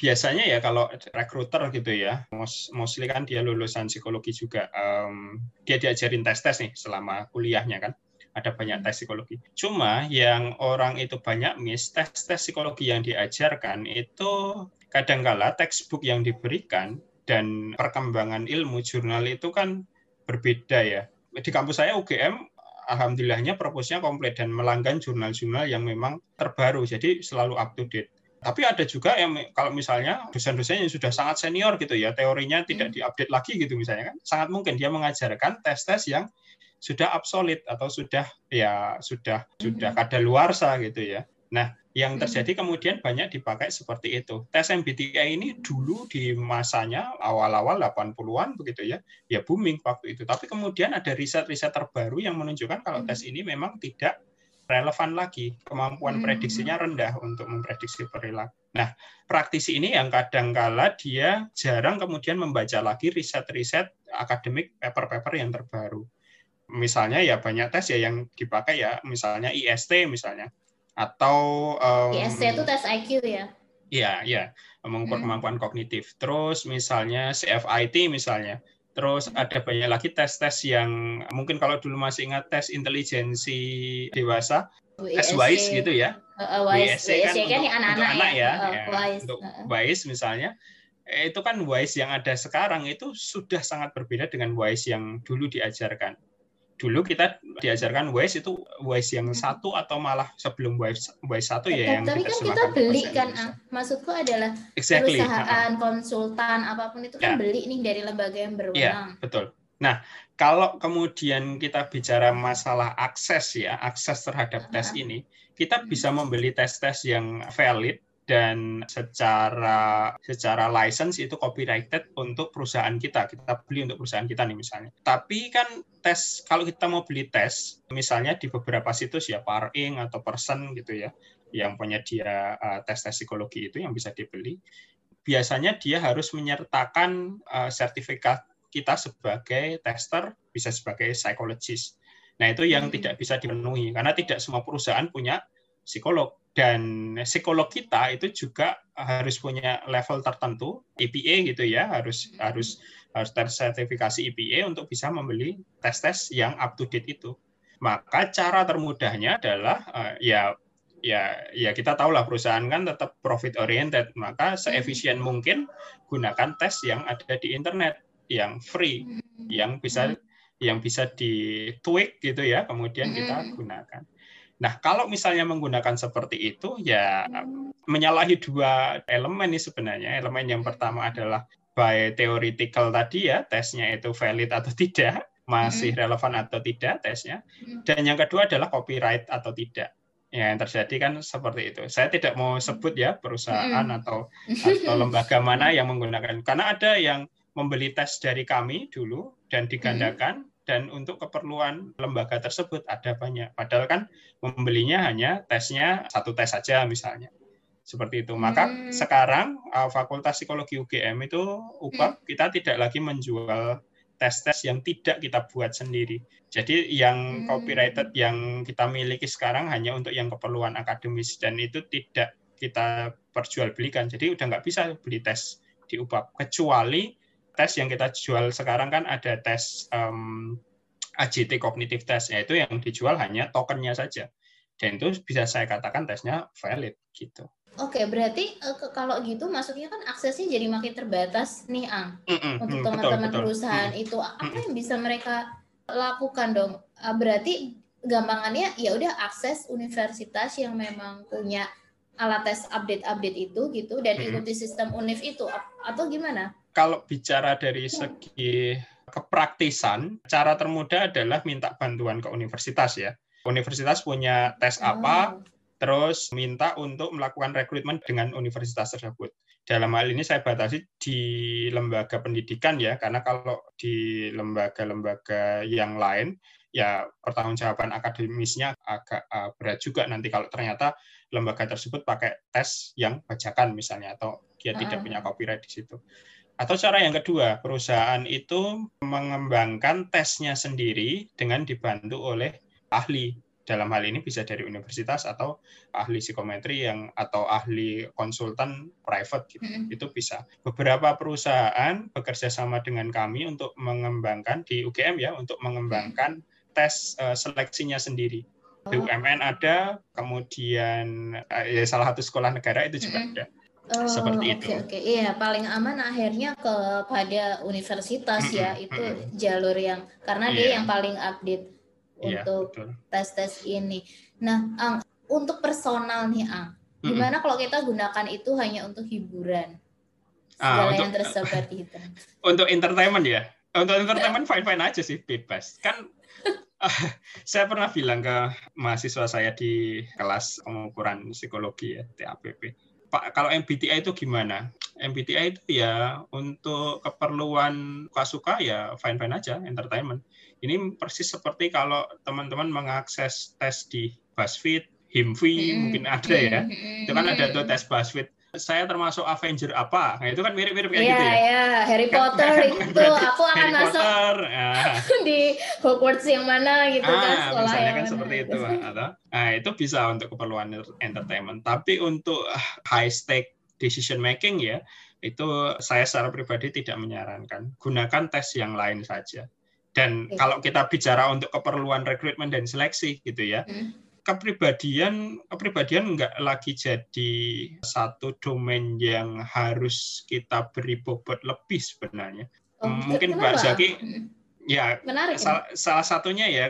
biasanya ya kalau rekruter gitu ya, mostly kan dia lulusan psikologi juga, um, dia diajarin tes-tes nih selama kuliahnya kan, ada banyak tes psikologi. Cuma yang orang itu banyak miss, tes-tes psikologi yang diajarkan itu kadangkala textbook yang diberikan dan perkembangan ilmu jurnal itu kan berbeda ya. Di kampus saya UGM alhamdulillahnya proposnya komplit dan melanggan jurnal-jurnal yang memang terbaru, jadi selalu up to date. Tapi ada juga yang kalau misalnya dosen-dosen yang sudah sangat senior gitu ya, teorinya tidak hmm. diupdate lagi gitu misalnya kan, sangat mungkin dia mengajarkan tes-tes yang sudah obsolete atau sudah ya sudah hmm. sudah kadaluarsa gitu ya. Nah, yang hmm. terjadi kemudian banyak dipakai seperti itu. Tes MBTI ini dulu di masanya awal-awal 80-an begitu ya, ya booming waktu itu. Tapi kemudian ada riset-riset terbaru yang menunjukkan kalau tes ini memang tidak relevan lagi, kemampuan hmm. prediksinya rendah untuk memprediksi perilaku. Nah, praktisi ini yang kadang-kala dia jarang kemudian membaca lagi riset-riset akademik paper-paper yang terbaru. Misalnya ya banyak tes ya yang dipakai ya, misalnya IST misalnya, atau um, IST itu tes IQ ya? Iya, iya, mengukur hmm. kemampuan kognitif. Terus misalnya CFIT misalnya, Terus ada banyak lagi tes-tes yang mungkin kalau dulu masih ingat tes intelijensi dewasa, tes WISE gitu ya. Uh, WISE, kan, kan untuk, anak-anak anak ya, uh, ya. WISE. untuk WISE misalnya. Eh, itu kan WISE yang ada sekarang itu sudah sangat berbeda dengan WISE yang dulu diajarkan dulu kita diajarkan WISE itu WISE yang hmm. satu atau malah sebelum WISE WISE satu ya, yang tapi kita kan kita beli kan ah. maksudku adalah exactly. perusahaan konsultan apa pun itu kan ya. beli nih dari lembaga yang berwenang ya, betul nah kalau kemudian kita bicara masalah akses ya akses terhadap tes ini kita bisa membeli tes-tes yang valid dan secara secara license itu copyrighted untuk perusahaan kita. Kita beli untuk perusahaan kita nih misalnya. Tapi kan tes kalau kita mau beli tes misalnya di beberapa situs ya Paring atau Person gitu ya yang punya dia uh, tes-tes psikologi itu yang bisa dibeli. Biasanya dia harus menyertakan uh, sertifikat kita sebagai tester, bisa sebagai psychologist. Nah, itu yang hmm. tidak bisa dipenuhi karena tidak semua perusahaan punya psikolog dan psikolog kita itu juga harus punya level tertentu EPA gitu ya harus harus harus tersertifikasi EPA untuk bisa membeli tes-tes yang up to date itu. Maka cara termudahnya adalah uh, ya ya ya kita tahu lah perusahaan kan tetap profit oriented. Maka seefisien mungkin gunakan tes yang ada di internet yang free yang bisa yang bisa di tweak gitu ya kemudian kita gunakan Nah, kalau misalnya menggunakan seperti itu, ya menyalahi dua elemen nih sebenarnya. Elemen yang pertama adalah by theoretical tadi ya, tesnya itu valid atau tidak, masih relevan atau tidak tesnya. Dan yang kedua adalah copyright atau tidak. Ya, yang terjadi kan seperti itu. Saya tidak mau sebut ya perusahaan atau atau lembaga mana yang menggunakan karena ada yang membeli tes dari kami dulu dan digandakan dan untuk keperluan lembaga tersebut ada banyak. Padahal kan membelinya hanya tesnya satu tes saja misalnya. Seperti itu. Maka hmm. sekarang uh, Fakultas Psikologi UGM itu UPAP hmm. kita tidak lagi menjual tes-tes yang tidak kita buat sendiri. Jadi yang hmm. copyrighted yang kita miliki sekarang hanya untuk yang keperluan akademis dan itu tidak kita perjualbelikan. Jadi udah nggak bisa beli tes di UPAP kecuali tes yang kita jual sekarang kan ada tes um, AJT Cognitive Test, yaitu yang dijual hanya tokennya saja. Dan itu bisa saya katakan tesnya valid gitu. Oke, berarti uh, kalau gitu maksudnya kan aksesnya jadi makin terbatas nih, Ang. Mm -mm, untuk teman-teman perusahaan mm, itu apa mm, yang bisa mereka lakukan dong? Berarti gampangannya ya udah akses universitas yang memang punya alat tes update-update itu gitu dan mm. ikuti sistem UNIF itu atau gimana? Kalau bicara dari segi kepraktisan, cara termudah adalah minta bantuan ke universitas ya. Universitas punya tes apa, oh. terus minta untuk melakukan rekrutmen dengan universitas tersebut. Dalam hal ini saya batasi di lembaga pendidikan ya, karena kalau di lembaga-lembaga yang lain, ya pertanggungjawaban akademisnya agak uh, berat juga nanti kalau ternyata lembaga tersebut pakai tes yang bajakan misalnya atau dia uh. tidak punya copyright di situ. Atau cara yang kedua, perusahaan itu mengembangkan tesnya sendiri dengan dibantu oleh ahli. Dalam hal ini bisa dari universitas atau ahli psikometri yang atau ahli konsultan private gitu. Mm -hmm. Itu bisa. Beberapa perusahaan bekerja sama dengan kami untuk mengembangkan di UGM ya untuk mengembangkan tes uh, seleksinya sendiri. BUMN ada, kemudian uh, ya salah satu sekolah negara itu juga mm -hmm. ada Oh, seperti itu. Oke, okay. iya paling aman akhirnya kepada universitas ya itu jalur yang karena yeah. dia iya. yang paling update yeah, untuk tes-tes ini. Nah, Ang, untuk personal nih Ang, gimana kalau kita gunakan itu hanya untuk hiburan? Ah, untuk, yang tersebar di itu. Untuk entertainment ya. Untuk entertainment fine-fine aja sih, bebas. Kan saya pernah bilang ke mahasiswa saya di kelas pengukuran psikologi ya, TAPP Pak, kalau MBTI itu gimana? MBTI itu ya untuk keperluan suka-suka ya fine-fine aja, entertainment. Ini persis seperti kalau teman-teman mengakses tes di BuzzFeed, Himfi, mm -hmm. mungkin ada ya. Itu kan ada tuh tes BuzzFeed saya termasuk Avenger apa? Nah, itu kan mirip-mirip kayak yeah, gitu ya. Iya, Harry kan Potter kan, itu aku akan Harry masuk Potter, ya. di Hogwarts yang mana gitu kan, ah, kan sekolah misalnya yang kan mana. seperti itu atau nah itu bisa untuk keperluan entertainment. Tapi untuk ah, high stake decision making ya itu saya secara pribadi tidak menyarankan. Gunakan tes yang lain saja. Dan kalau kita bicara untuk keperluan rekrutmen dan seleksi gitu ya. Hmm kepribadian kepribadian nggak lagi jadi satu domain yang harus kita beri bobot lebih sebenarnya. Oh, Mungkin Mbak Zaki ya Menarik, salah, ya? salah satunya ya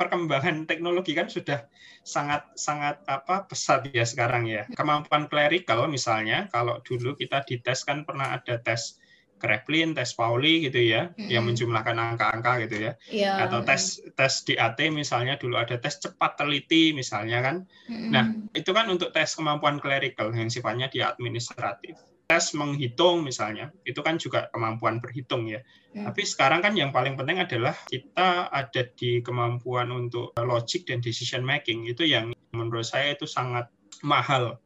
perkembangan teknologi kan sudah sangat sangat apa pesat ya sekarang ya. Kemampuan clerical misalnya kalau dulu kita dites kan pernah ada tes Kreplin, tes Pauli gitu ya, mm-hmm. yang menjumlahkan angka-angka gitu ya. Yeah. Atau tes tes DAT misalnya dulu ada tes cepat teliti misalnya kan. Mm-hmm. Nah, itu kan untuk tes kemampuan clerical yang sifatnya di administratif. Tes menghitung misalnya, itu kan juga kemampuan berhitung ya. Mm. Tapi sekarang kan yang paling penting adalah kita ada di kemampuan untuk logic dan decision making. Itu yang menurut saya itu sangat mahal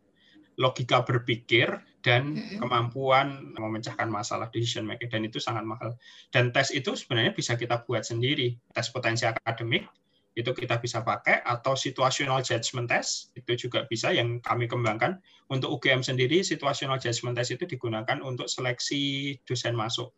logika berpikir dan kemampuan memecahkan masalah decision making dan itu sangat mahal. Dan tes itu sebenarnya bisa kita buat sendiri. Tes potensi akademik itu kita bisa pakai atau situational judgment test itu juga bisa yang kami kembangkan. Untuk UGM sendiri situational judgment test itu digunakan untuk seleksi dosen masuk.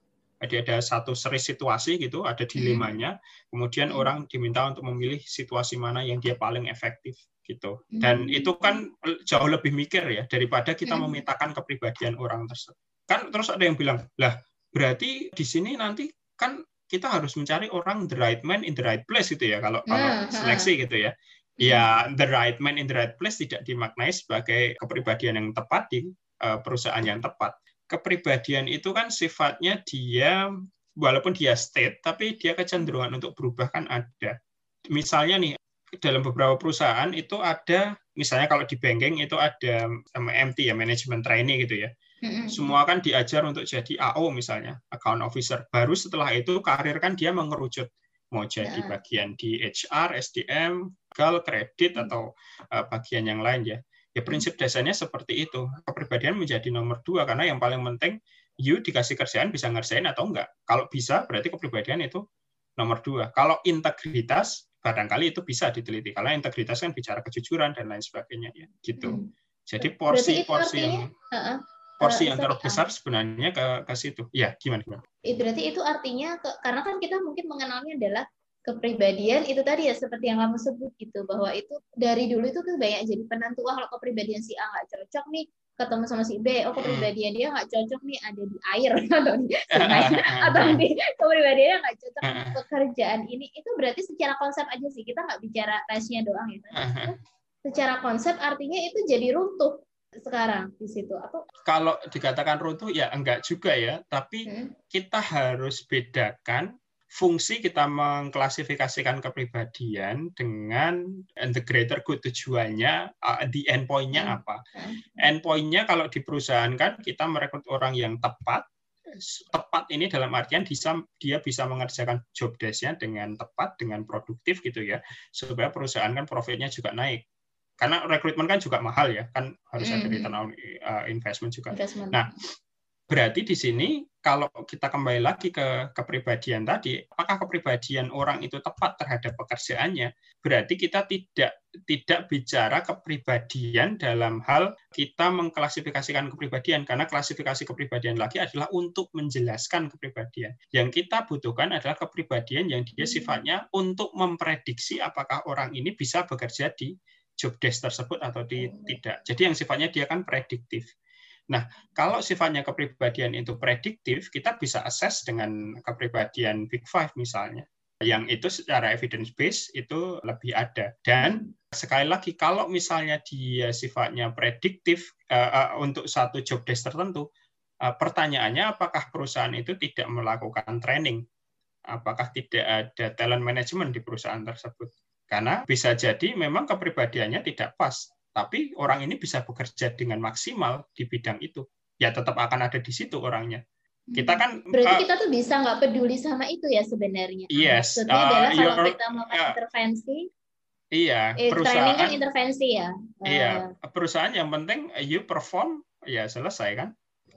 Jadi ada satu seri situasi gitu ada dilemanya. Kemudian orang diminta untuk memilih situasi mana yang dia paling efektif gitu. Dan hmm. itu kan jauh lebih mikir ya daripada kita hmm. memetakan kepribadian orang tersebut. Kan terus ada yang bilang, "Lah, berarti di sini nanti kan kita harus mencari orang the right man in the right place gitu ya kalau kalau hmm, seleksi gitu ya." Ya, the right man in the right place tidak dimaknai sebagai kepribadian yang tepat di uh, perusahaan yang tepat. kepribadian itu kan sifatnya dia walaupun dia state tapi dia kecenderungan untuk berubah kan ada. Misalnya nih dalam beberapa perusahaan itu ada misalnya kalau di banking itu ada MT ya manajemen trainee gitu ya. Semua kan diajar untuk jadi AO misalnya, account officer. Baru setelah itu karir kan dia mengerucut mau jadi ya. bagian di HR, SDM, gal, kredit mm. atau uh, bagian yang lain ya. Ya prinsip dasarnya seperti itu. Kepribadian menjadi nomor dua karena yang paling penting you dikasih kerjaan bisa ngerjain atau enggak. Kalau bisa berarti kepribadian itu nomor dua. Kalau integritas barangkali itu bisa diteliti. Kalau integritas kan bicara kejujuran dan lain sebagainya ya gitu. Hmm. Jadi porsi-porsi yang porsi yang terbesar sebenarnya ke ke situ. Ya, gimana gimana? Berarti itu artinya ke, karena kan kita mungkin mengenalnya adalah kepribadian itu tadi ya seperti yang kamu sebut gitu bahwa itu dari dulu itu kan banyak jadi penentu kalau kepribadian si A nggak cocok nih ketemu sama si B oh kepribadian dia nggak cocok nih ada di air. Atau di sungai atau di kepribadiannya nggak cocok pekerjaan ini. Itu berarti secara konsep aja sih kita nggak bicara tesnya doang ya. Secara konsep artinya itu jadi runtuh sekarang di situ atau kalau dikatakan runtuh ya enggak juga ya. Tapi hmm. kita harus bedakan fungsi kita mengklasifikasikan kepribadian dengan the greater good tujuannya uh, di endpointnya hmm. apa hmm. endpointnya kalau di perusahaan kan kita merekrut orang yang tepat tepat ini dalam artian bisa dia bisa mengerjakan job desk-nya dengan tepat dengan produktif gitu ya supaya perusahaan kan profitnya juga naik karena rekrutmen kan juga mahal ya kan harus mm. ada hmm. return on uh, investment juga. Investment. Nah berarti di sini kalau kita kembali lagi ke kepribadian tadi, apakah kepribadian orang itu tepat terhadap pekerjaannya? Berarti kita tidak tidak bicara kepribadian dalam hal kita mengklasifikasikan kepribadian karena klasifikasi kepribadian lagi adalah untuk menjelaskan kepribadian. Yang kita butuhkan adalah kepribadian yang dia hmm. sifatnya untuk memprediksi apakah orang ini bisa bekerja di job desk tersebut atau di, hmm. tidak. Jadi yang sifatnya dia kan prediktif. Nah, kalau sifatnya kepribadian itu prediktif, kita bisa assess dengan kepribadian Big Five misalnya. Yang itu secara evidence base itu lebih ada. Dan sekali lagi, kalau misalnya dia sifatnya prediktif uh, uh, untuk satu job desk tertentu, uh, pertanyaannya apakah perusahaan itu tidak melakukan training? Apakah tidak ada talent management di perusahaan tersebut? Karena bisa jadi memang kepribadiannya tidak pas, tapi orang ini bisa bekerja dengan maksimal di bidang itu. Ya tetap akan ada di situ orangnya. Kita kan berarti uh, kita tuh bisa nggak peduli sama itu ya sebenarnya. Yes. Maksudnya uh, adalah kalau kita melakukan uh, intervensi, Iya, eh, perusahaan kan intervensi ya. Iya, uh, perusahaan yang penting you perform ya selesai kan.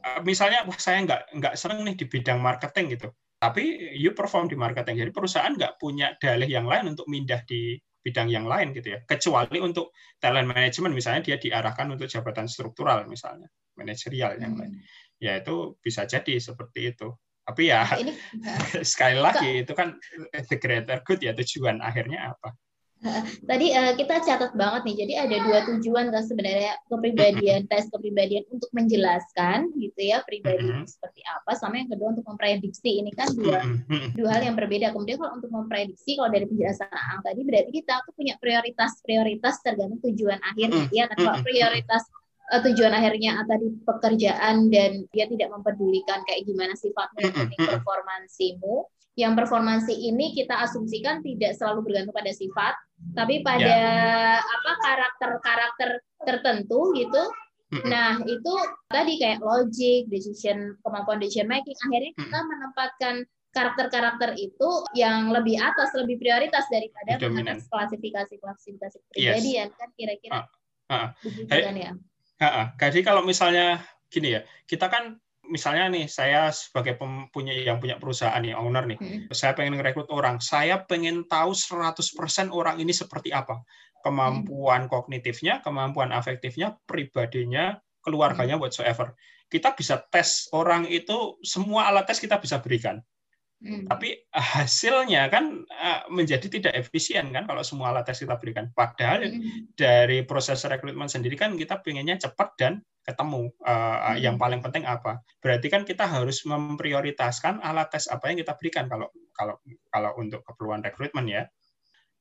Uh, misalnya wah saya nggak nggak sering nih di bidang marketing gitu tapi you perform di marketing. Jadi perusahaan nggak punya dalih yang lain untuk mindah di bidang yang lain gitu ya. Kecuali untuk talent management misalnya dia diarahkan untuk jabatan struktural misalnya, manajerial yang lain. Hmm. Ya itu bisa jadi seperti itu. Tapi ya nah, ini, sekali lagi itu kan the greater good ya tujuan akhirnya apa? Tadi uh, kita catat banget nih, jadi ada dua tujuan kan sebenarnya kepribadian tes kepribadian untuk menjelaskan gitu ya pribadi mm-hmm. seperti apa, sama yang kedua untuk memprediksi ini kan dua dua hal yang berbeda. Kemudian kalau untuk memprediksi kalau dari penjelasan Ang tadi berarti kita tuh punya prioritas prioritas tergantung tujuan akhir gitu ya. Kan kalau prioritas uh, tujuan akhirnya tadi pekerjaan dan dia tidak mempedulikan kayak gimana sifatmu, performansimu yang performansi ini kita asumsikan tidak selalu bergantung pada sifat, tapi pada ya. apa karakter-karakter tertentu gitu. Nah, itu tadi kayak logic, decision, kemampuan decision making, akhirnya kita menempatkan karakter-karakter itu yang lebih atas, lebih prioritas daripada klasifikasi-klasifikasi kepribadian yes. kan kira-kira. Uh, uh. Begitu kan ya. Uh, uh. Jadi kalau misalnya gini ya, kita kan misalnya nih saya sebagai punya yang punya perusahaan nih owner nih hmm. saya pengen merekrut orang saya pengen tahu 100% orang ini seperti apa kemampuan hmm. kognitifnya kemampuan afektifnya pribadinya keluarganya hmm. whatsoever kita bisa tes orang itu semua alat tes kita bisa berikan Hmm. Tapi hasilnya kan eh, menjadi tidak efisien kan kalau semua alat tes kita berikan. Padahal hmm. dari proses rekrutmen sendiri kan kita pengennya cepat dan ketemu uh, yang paling penting apa. Berarti kan kita harus memprioritaskan alat tes apa yang kita berikan kalau kalau kalau untuk keperluan rekrutmen ya.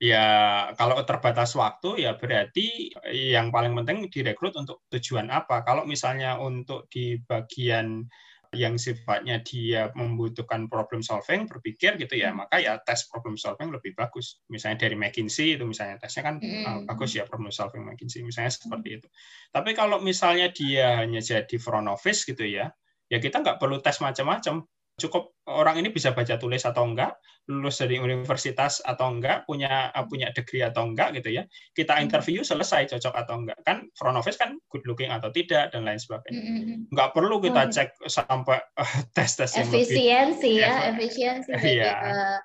Ya, kalau terbatas waktu ya berarti yang paling penting direkrut untuk tujuan apa. Kalau misalnya untuk di bagian yang sifatnya dia membutuhkan problem solving, berpikir gitu ya, hmm. maka ya tes problem solving lebih bagus. Misalnya dari McKinsey itu misalnya tesnya kan mm. bagus ya problem solving McKinsey, misalnya seperti itu. Tapi kalau misalnya dia hanya jadi front office gitu ya, ya kita nggak perlu tes macam-macam cukup orang ini bisa baca tulis atau enggak, lulus dari universitas atau enggak, punya punya degree atau enggak gitu ya. Kita hmm. interview selesai cocok atau enggak. Kan front office kan good looking atau tidak dan lain sebagainya. Hmm, hmm, enggak perlu kita cek sampai uh, tes-tes yang efisiensi ya, efisiensi iya. uh,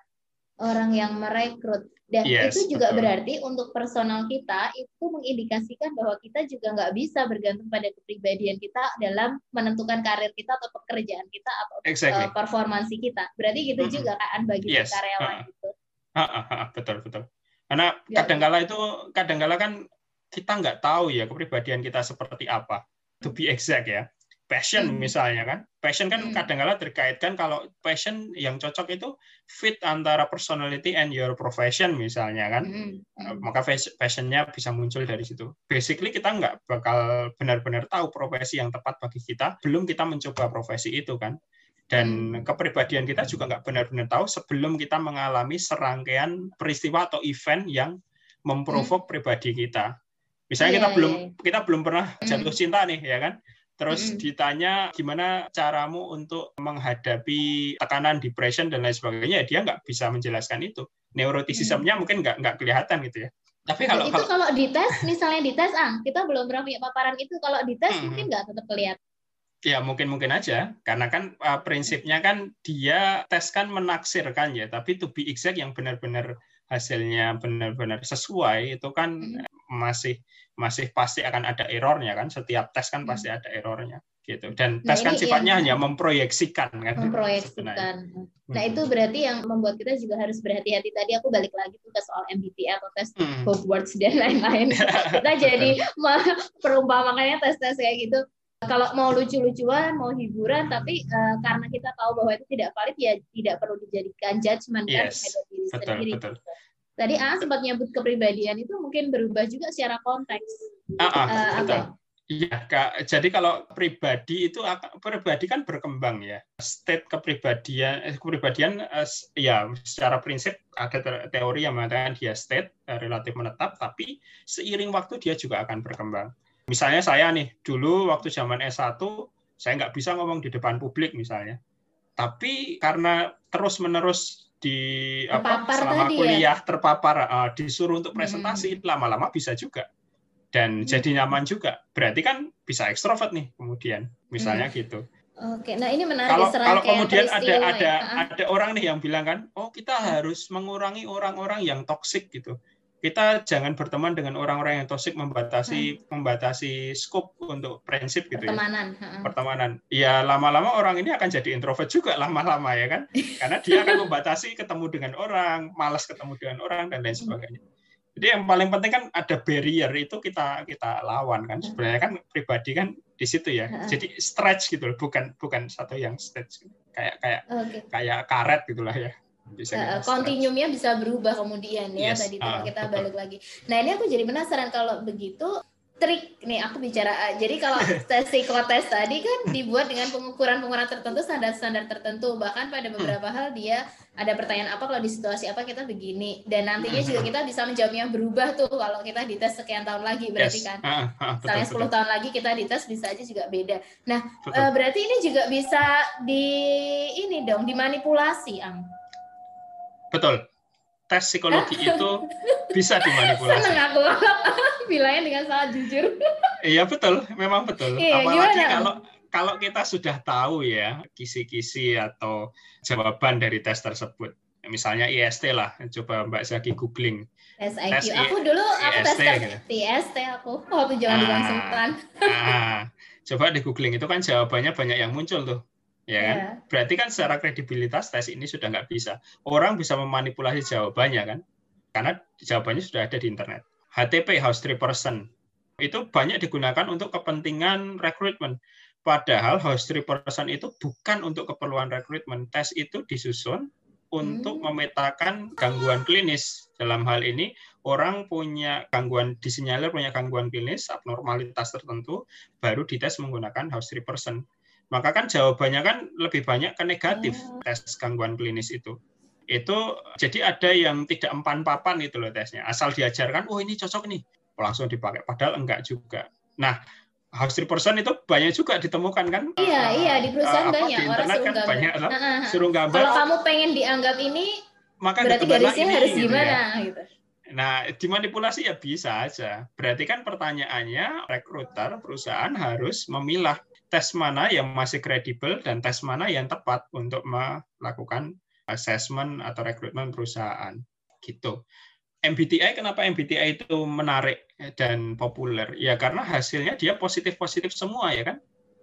orang yang merekrut. Dan yes, itu juga betul. berarti untuk personal kita itu mengindikasikan bahwa kita juga nggak bisa bergantung pada kepribadian kita dalam menentukan karir kita atau pekerjaan kita atau exactly. uh, performansi kita. Berarti gitu mm -hmm. juga kan bagi yes. karyawan uh itu. Uh betul betul. Karena ya. kadangkala itu kadangkala kan kita nggak tahu ya kepribadian kita seperti apa. To be exact ya passion hmm. misalnya kan passion kan hmm. kadang-kala terkaitkan kalau passion yang cocok itu fit antara personality and your profession misalnya kan hmm. Hmm. maka passionnya bisa muncul dari situ basically kita nggak bakal benar-benar tahu profesi yang tepat bagi kita belum kita mencoba profesi itu kan dan hmm. kepribadian kita juga nggak benar-benar tahu sebelum kita mengalami serangkaian peristiwa atau event yang memprovok hmm. pribadi kita misalnya yeah, kita yeah. belum iya. kita belum pernah jatuh hmm. cinta nih ya kan Terus mm-hmm. ditanya gimana caramu untuk menghadapi tekanan, depression dan lain sebagainya, dia nggak bisa menjelaskan itu. Neurotisismnya mm-hmm. mungkin nggak nggak kelihatan gitu ya. Tapi kalau, itu kalau, kalau dites, misalnya dites, ah kita belum pernah punya paparan itu. Kalau dites hmm. mungkin nggak tetap kelihatan. Ya mungkin mungkin aja, karena kan uh, prinsipnya kan dia tes kan menaksirkan ya, tapi to be exact yang benar-benar hasilnya benar-benar sesuai itu kan hmm. Masih masih pasti akan ada errornya kan. Setiap tes kan pasti hmm. ada errornya gitu. Dan nah, tes kan sifatnya hanya memproyeksikan kan. Memproyeksikan. Nah itu berarti yang membuat kita juga harus berhati-hati. Tadi aku balik lagi tuh ke soal MBTI atau tes hmm. Hogwarts dan lain-lain. Kita jadi perumpamannya tes-tes kayak gitu. Kalau mau lucu-lucuan, mau hiburan, tapi uh, karena kita tahu bahwa itu tidak valid, ya tidak perlu dijadikan judgement kan yes, kan diri betul, sendiri. Betul. Tadi A sempat nyebut kepribadian itu mungkin berubah juga secara konteks. Ah, ah, uh, betul. Iya, Kak. Jadi kalau pribadi itu pribadi kan berkembang ya. State kepribadian eh, kepribadian eh, ya secara prinsip ada teori yang mengatakan dia state eh, relatif menetap tapi seiring waktu dia juga akan berkembang. Misalnya saya nih, dulu waktu zaman S1 saya nggak bisa ngomong di depan publik misalnya. Tapi karena terus-menerus di apa selama ya? kuliah ya? terpapar uh, disuruh untuk presentasi lama lama-lama bisa juga dan hmm. jadi nyaman juga berarti kan bisa ekstrovert nih kemudian misalnya hmm. gitu Oke, nah ini menarik kalau, kalau kemudian ada ada ya. ada orang nih yang bilang kan, oh kita harus mengurangi orang-orang yang toksik gitu kita jangan berteman dengan orang-orang yang toksik membatasi hmm. membatasi skop untuk prinsip gitu pertemanan. ya. Pertemanan. Ya lama-lama orang ini akan jadi introvert juga lama-lama ya kan. Karena dia akan membatasi ketemu dengan orang, malas ketemu dengan orang dan lain hmm. sebagainya. Jadi yang paling penting kan ada barrier itu kita kita lawan kan. Sebenarnya kan pribadi kan di situ ya. Jadi stretch gitu loh, bukan bukan satu yang stretch kayak kayak okay. kayak karet gitulah ya bisa uh, kontinuumnya bisa berubah kemudian ya yes. tadi uh, kita balik lagi. Nah ini aku jadi penasaran kalau begitu trik nih aku bicara jadi kalau tes psikotes tadi kan dibuat dengan pengukuran-pengukuran tertentu standar-standar tertentu. Bahkan pada beberapa hal dia ada pertanyaan apa kalau di situasi apa kita begini. Dan nantinya juga kita bisa menjawabnya berubah tuh kalau kita dites sekian tahun lagi berarti yes. kan. Uh, uh, betul, 10 betul. tahun lagi kita dites bisa aja juga beda. Nah uh, berarti ini juga bisa di ini dong dimanipulasi ang Betul. Tes psikologi itu bisa dimanipulasi. Senang aku bilangnya dengan sangat jujur. iya betul, memang betul. Iya, Apalagi gimana? kalau kalau kita sudah tahu ya kisi-kisi atau jawaban dari tes tersebut. Misalnya IST lah, coba Mbak Zaki googling. Tes IQ. Tes aku dulu aku IST, tes gitu. IST aku waktu zaman di Sultan. Ah, coba di googling itu kan jawabannya banyak yang muncul tuh ya kan? Yeah. Berarti kan secara kredibilitas tes ini sudah nggak bisa. Orang bisa memanipulasi jawabannya kan? Karena jawabannya sudah ada di internet. HTP House Three Person itu banyak digunakan untuk kepentingan rekrutmen. Padahal House Three Person itu bukan untuk keperluan rekrutmen. Tes itu disusun untuk hmm. memetakan gangguan klinis. Dalam hal ini, orang punya gangguan disinyalir punya gangguan klinis, abnormalitas tertentu, baru dites menggunakan house three person. Maka kan jawabannya kan lebih banyak ke negatif oh. tes gangguan klinis itu. Itu jadi ada yang tidak empan papan itu loh tesnya. Asal diajarkan oh ini cocok nih. Langsung dipakai. Padahal enggak juga. Nah house person itu banyak juga ditemukan kan? Iya uh, iya di perusahaan uh, banyak. di internet kan gambar. banyak uh, uh, suruh gambar. Kalau kamu pengen dianggap ini maka berarti garisnya ini, harus gitu gimana ya. gitu. Nah, dimanipulasi ya bisa aja. Berarti kan pertanyaannya, rekruter perusahaan harus memilah tes mana yang masih kredibel dan tes mana yang tepat untuk melakukan assessment atau rekrutmen perusahaan gitu. MBTI kenapa MBTI itu menarik dan populer? Ya karena hasilnya dia positif-positif semua ya kan.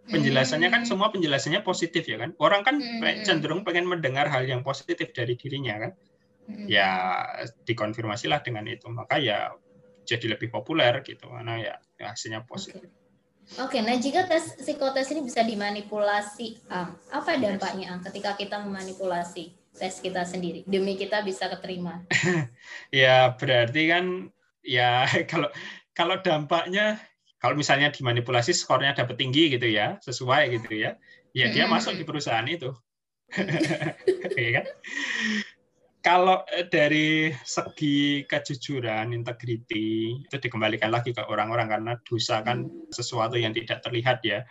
Penjelasannya kan hmm. semua penjelasannya positif ya kan. Orang kan hmm. cenderung pengen mendengar hal yang positif dari dirinya kan. Hmm. Ya dikonfirmasilah dengan itu. Maka ya jadi lebih populer gitu karena ya, ya hasilnya positif. Okay. Oke, nah jika tes psikotes ini bisa dimanipulasi, apa dampaknya Ang, ketika kita memanipulasi? tes kita sendiri demi kita bisa keterima. ya berarti kan ya kalau kalau dampaknya kalau misalnya dimanipulasi skornya dapat tinggi gitu ya sesuai gitu ya ya dia masuk di perusahaan itu ya kan kalau eh, dari segi kejujuran integriti itu dikembalikan lagi ke orang-orang karena dosa kan sesuatu yang tidak terlihat ya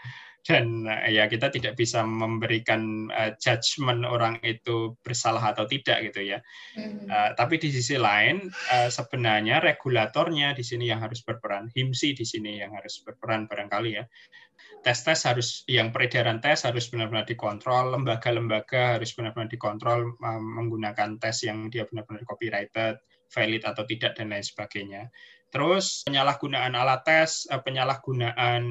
dan eh, ya kita tidak bisa memberikan uh, judgement orang itu bersalah atau tidak gitu ya. Mm. Uh, tapi di sisi lain uh, sebenarnya regulatornya di sini yang harus berperan, HIMSI di sini yang harus berperan barangkali ya. Tes-tes harus yang peredaran tes harus benar-benar dikontrol, lembaga-lembaga harus benar-benar dikontrol uh, menggunakan tes yang dia benar-benar copyrighted, valid atau tidak dan lain sebagainya. Terus penyalahgunaan alat tes, eh, penyalahgunaan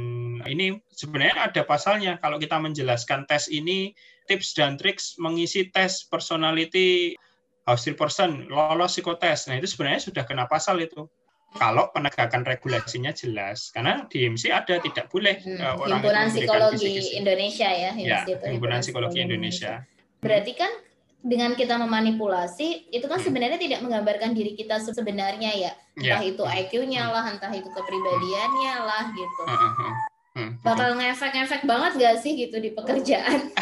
ini sebenarnya ada pasalnya. Kalau kita menjelaskan tes ini, tips dan triks mengisi tes personality house person, lolos psikotes. Nah itu sebenarnya sudah kena pasal itu. Kalau penegakan regulasinya jelas, karena di MC ada tidak boleh hmm, uh, orang Himpunan Psikologi Indonesia ya, ya Himpunan Psikologi Indonesia. Berarti kan dengan kita memanipulasi itu kan hmm. sebenarnya tidak menggambarkan diri kita sebenarnya ya entah yeah. itu IQ-nya hmm. lah entah itu kepribadiannya lah gitu hmm. bakal ngefek-ngefek banget gak sih gitu di pekerjaan?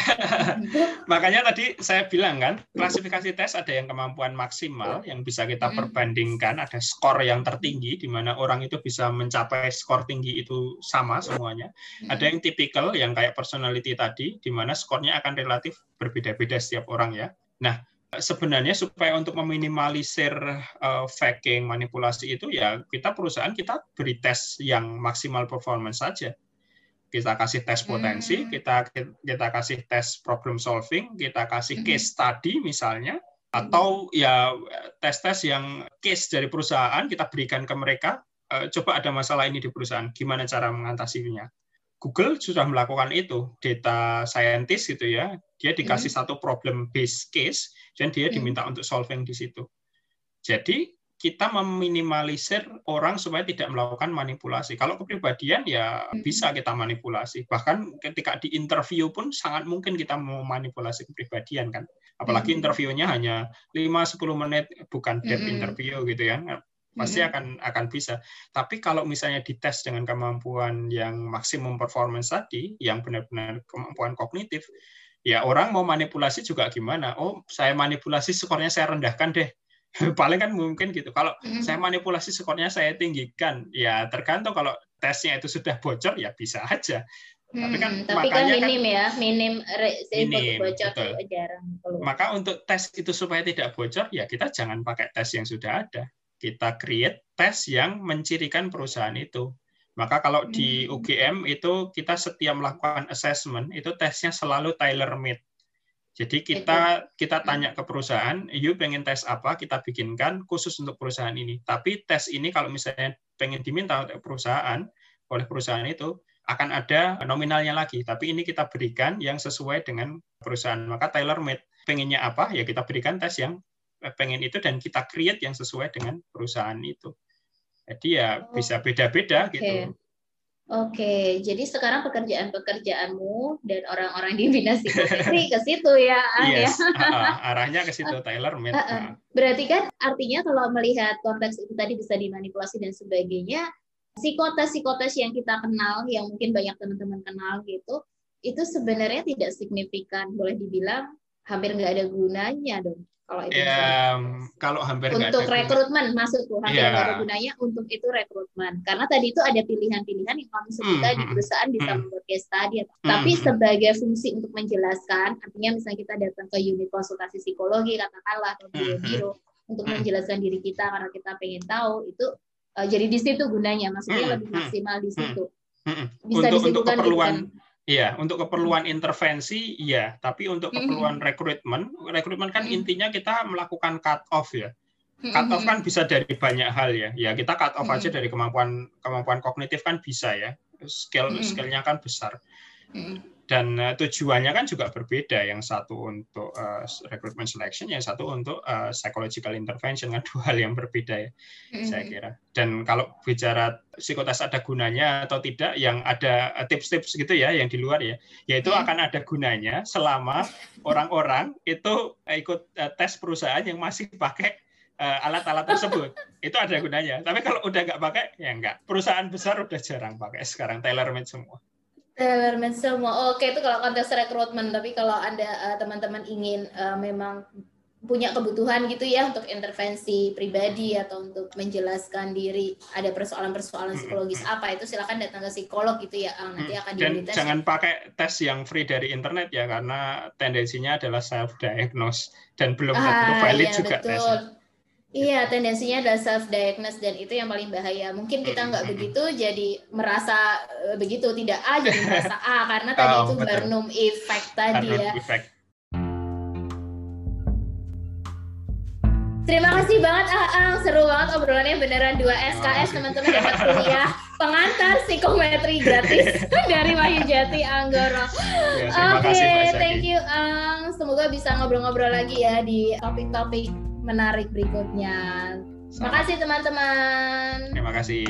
Makanya tadi saya bilang kan klasifikasi tes ada yang kemampuan maksimal yang bisa kita perbandingkan ada skor yang tertinggi di mana orang itu bisa mencapai skor tinggi itu sama semuanya. Ada yang tipikal yang kayak personality tadi di mana skornya akan relatif berbeda-beda setiap orang ya. Nah, sebenarnya supaya untuk meminimalisir uh, faking manipulasi itu ya kita perusahaan kita beri tes yang maksimal performance saja kita kasih tes potensi hmm. kita kita kasih tes problem solving kita kasih hmm. case study misalnya atau ya tes-tes yang case dari perusahaan kita berikan ke mereka uh, coba ada masalah ini di perusahaan gimana cara mengatasinya Google sudah melakukan itu data scientist gitu ya dia dikasih hmm. satu problem base case dan dia hmm. diminta untuk solving di situ jadi kita meminimalisir orang supaya tidak melakukan manipulasi. Kalau kepribadian ya bisa kita manipulasi. Bahkan ketika di interview pun sangat mungkin kita mau manipulasi kepribadian kan. Apalagi interviewnya hanya 5-10 menit bukan deep hmm. interview gitu ya pasti akan akan bisa. Tapi kalau misalnya dites dengan kemampuan yang maksimum performance tadi, yang benar-benar kemampuan kognitif, ya orang mau manipulasi juga gimana? Oh, saya manipulasi skornya saya rendahkan deh. Paling kan mungkin gitu. Kalau mm-hmm. saya manipulasi skornya saya tinggikan, ya tergantung kalau tesnya itu sudah bocor ya bisa aja. Hmm, tapi kan tapi kan minim kan, ya, minim, minim bocor betul. jarang keluar. Maka untuk tes itu supaya tidak bocor ya kita jangan pakai tes yang sudah ada kita create tes yang mencirikan perusahaan itu. Maka kalau di hmm. UGM itu kita setiap melakukan assessment itu tesnya selalu tailor made. Jadi kita kita hmm. tanya ke perusahaan, you pengen tes apa, kita bikinkan khusus untuk perusahaan ini. Tapi tes ini kalau misalnya pengen diminta oleh perusahaan, oleh perusahaan itu akan ada nominalnya lagi. Tapi ini kita berikan yang sesuai dengan perusahaan. Maka tailor made. Pengennya apa, ya kita berikan tes yang pengen itu dan kita create yang sesuai dengan perusahaan itu. Jadi ya bisa beda-beda okay. gitu. Oke, jadi sekarang pekerjaan-pekerjaanmu dan orang-orang di bina psikometri ke situ ya, yes, ya. Uh, arahnya ke situ, Tyler. Uh, uh. Berarti kan artinya kalau melihat konteks itu tadi bisa dimanipulasi dan sebagainya, psikotes-psikotes yang kita kenal, yang mungkin banyak teman-teman kenal gitu, itu sebenarnya tidak signifikan, boleh dibilang hampir nggak ada gunanya dong kalau itu ya, kalau hampir untuk rekrutmen maksudku hampir ya. ada gunanya untuk itu rekrutmen karena tadi itu ada pilihan-pilihan yang kamu sebutkan hmm. di perusahaan bisa hmm. membuat case study hmm. tapi sebagai fungsi untuk menjelaskan artinya misalnya kita datang ke unit konsultasi psikologi katakanlah atau biro biro hmm. untuk menjelaskan diri kita karena kita pengen tahu itu uh, jadi di situ gunanya maksudnya hmm. lebih maksimal di situ bisa untuk, untuk keperluan Iya, untuk keperluan intervensi, iya. Tapi untuk keperluan mm-hmm. rekrutmen, rekrutmen kan mm-hmm. intinya kita melakukan cut off ya. Cut off kan bisa dari banyak hal ya. Ya kita cut off aja dari kemampuan kemampuan kognitif kan bisa ya. Skill skillnya kan besar dan uh, tujuannya kan juga berbeda. Yang satu untuk uh, recruitment selection yang satu untuk uh, psychological intervention. Kan dua hal yang berbeda ya mm-hmm. saya kira. Dan kalau bicara psikotes ada gunanya atau tidak yang ada tips-tips gitu ya yang di luar ya yaitu mm-hmm. akan ada gunanya selama orang-orang itu ikut uh, tes perusahaan yang masih pakai alat-alat tersebut. Itu ada gunanya. Tapi kalau udah nggak pakai ya nggak. Perusahaan besar udah jarang pakai sekarang. Tailor made semua Tailor semua. Oke, itu kalau konteks rekrutmen. Tapi kalau Anda uh, teman-teman ingin uh, memang punya kebutuhan gitu ya untuk intervensi pribadi atau untuk menjelaskan diri ada persoalan-persoalan psikologis apa itu silakan datang ke psikolog gitu ya nanti akan dan tes jangan pakai tes yang free dari internet ya karena tendensinya adalah self diagnose dan belum ah, valid ya, juga betul. tesnya Iya, tendensinya adalah self diagnose dan itu yang paling bahaya. Mungkin kita nggak begitu jadi merasa uh, begitu tidak A jadi merasa A karena tadi oh, itu betul. Barnum effect tadi Barnum ya. Effect. Terima kasih banget Aang, seru banget obrolannya beneran dua SKS teman-teman dapat kuliah pengantar psikometri gratis dari Wahyu Jati Anggoro. Ya, Oke, okay, thank you Ang. Semoga bisa ngobrol-ngobrol lagi ya di topik-topik menarik berikutnya. Terima kasih teman-teman. Terima kasih.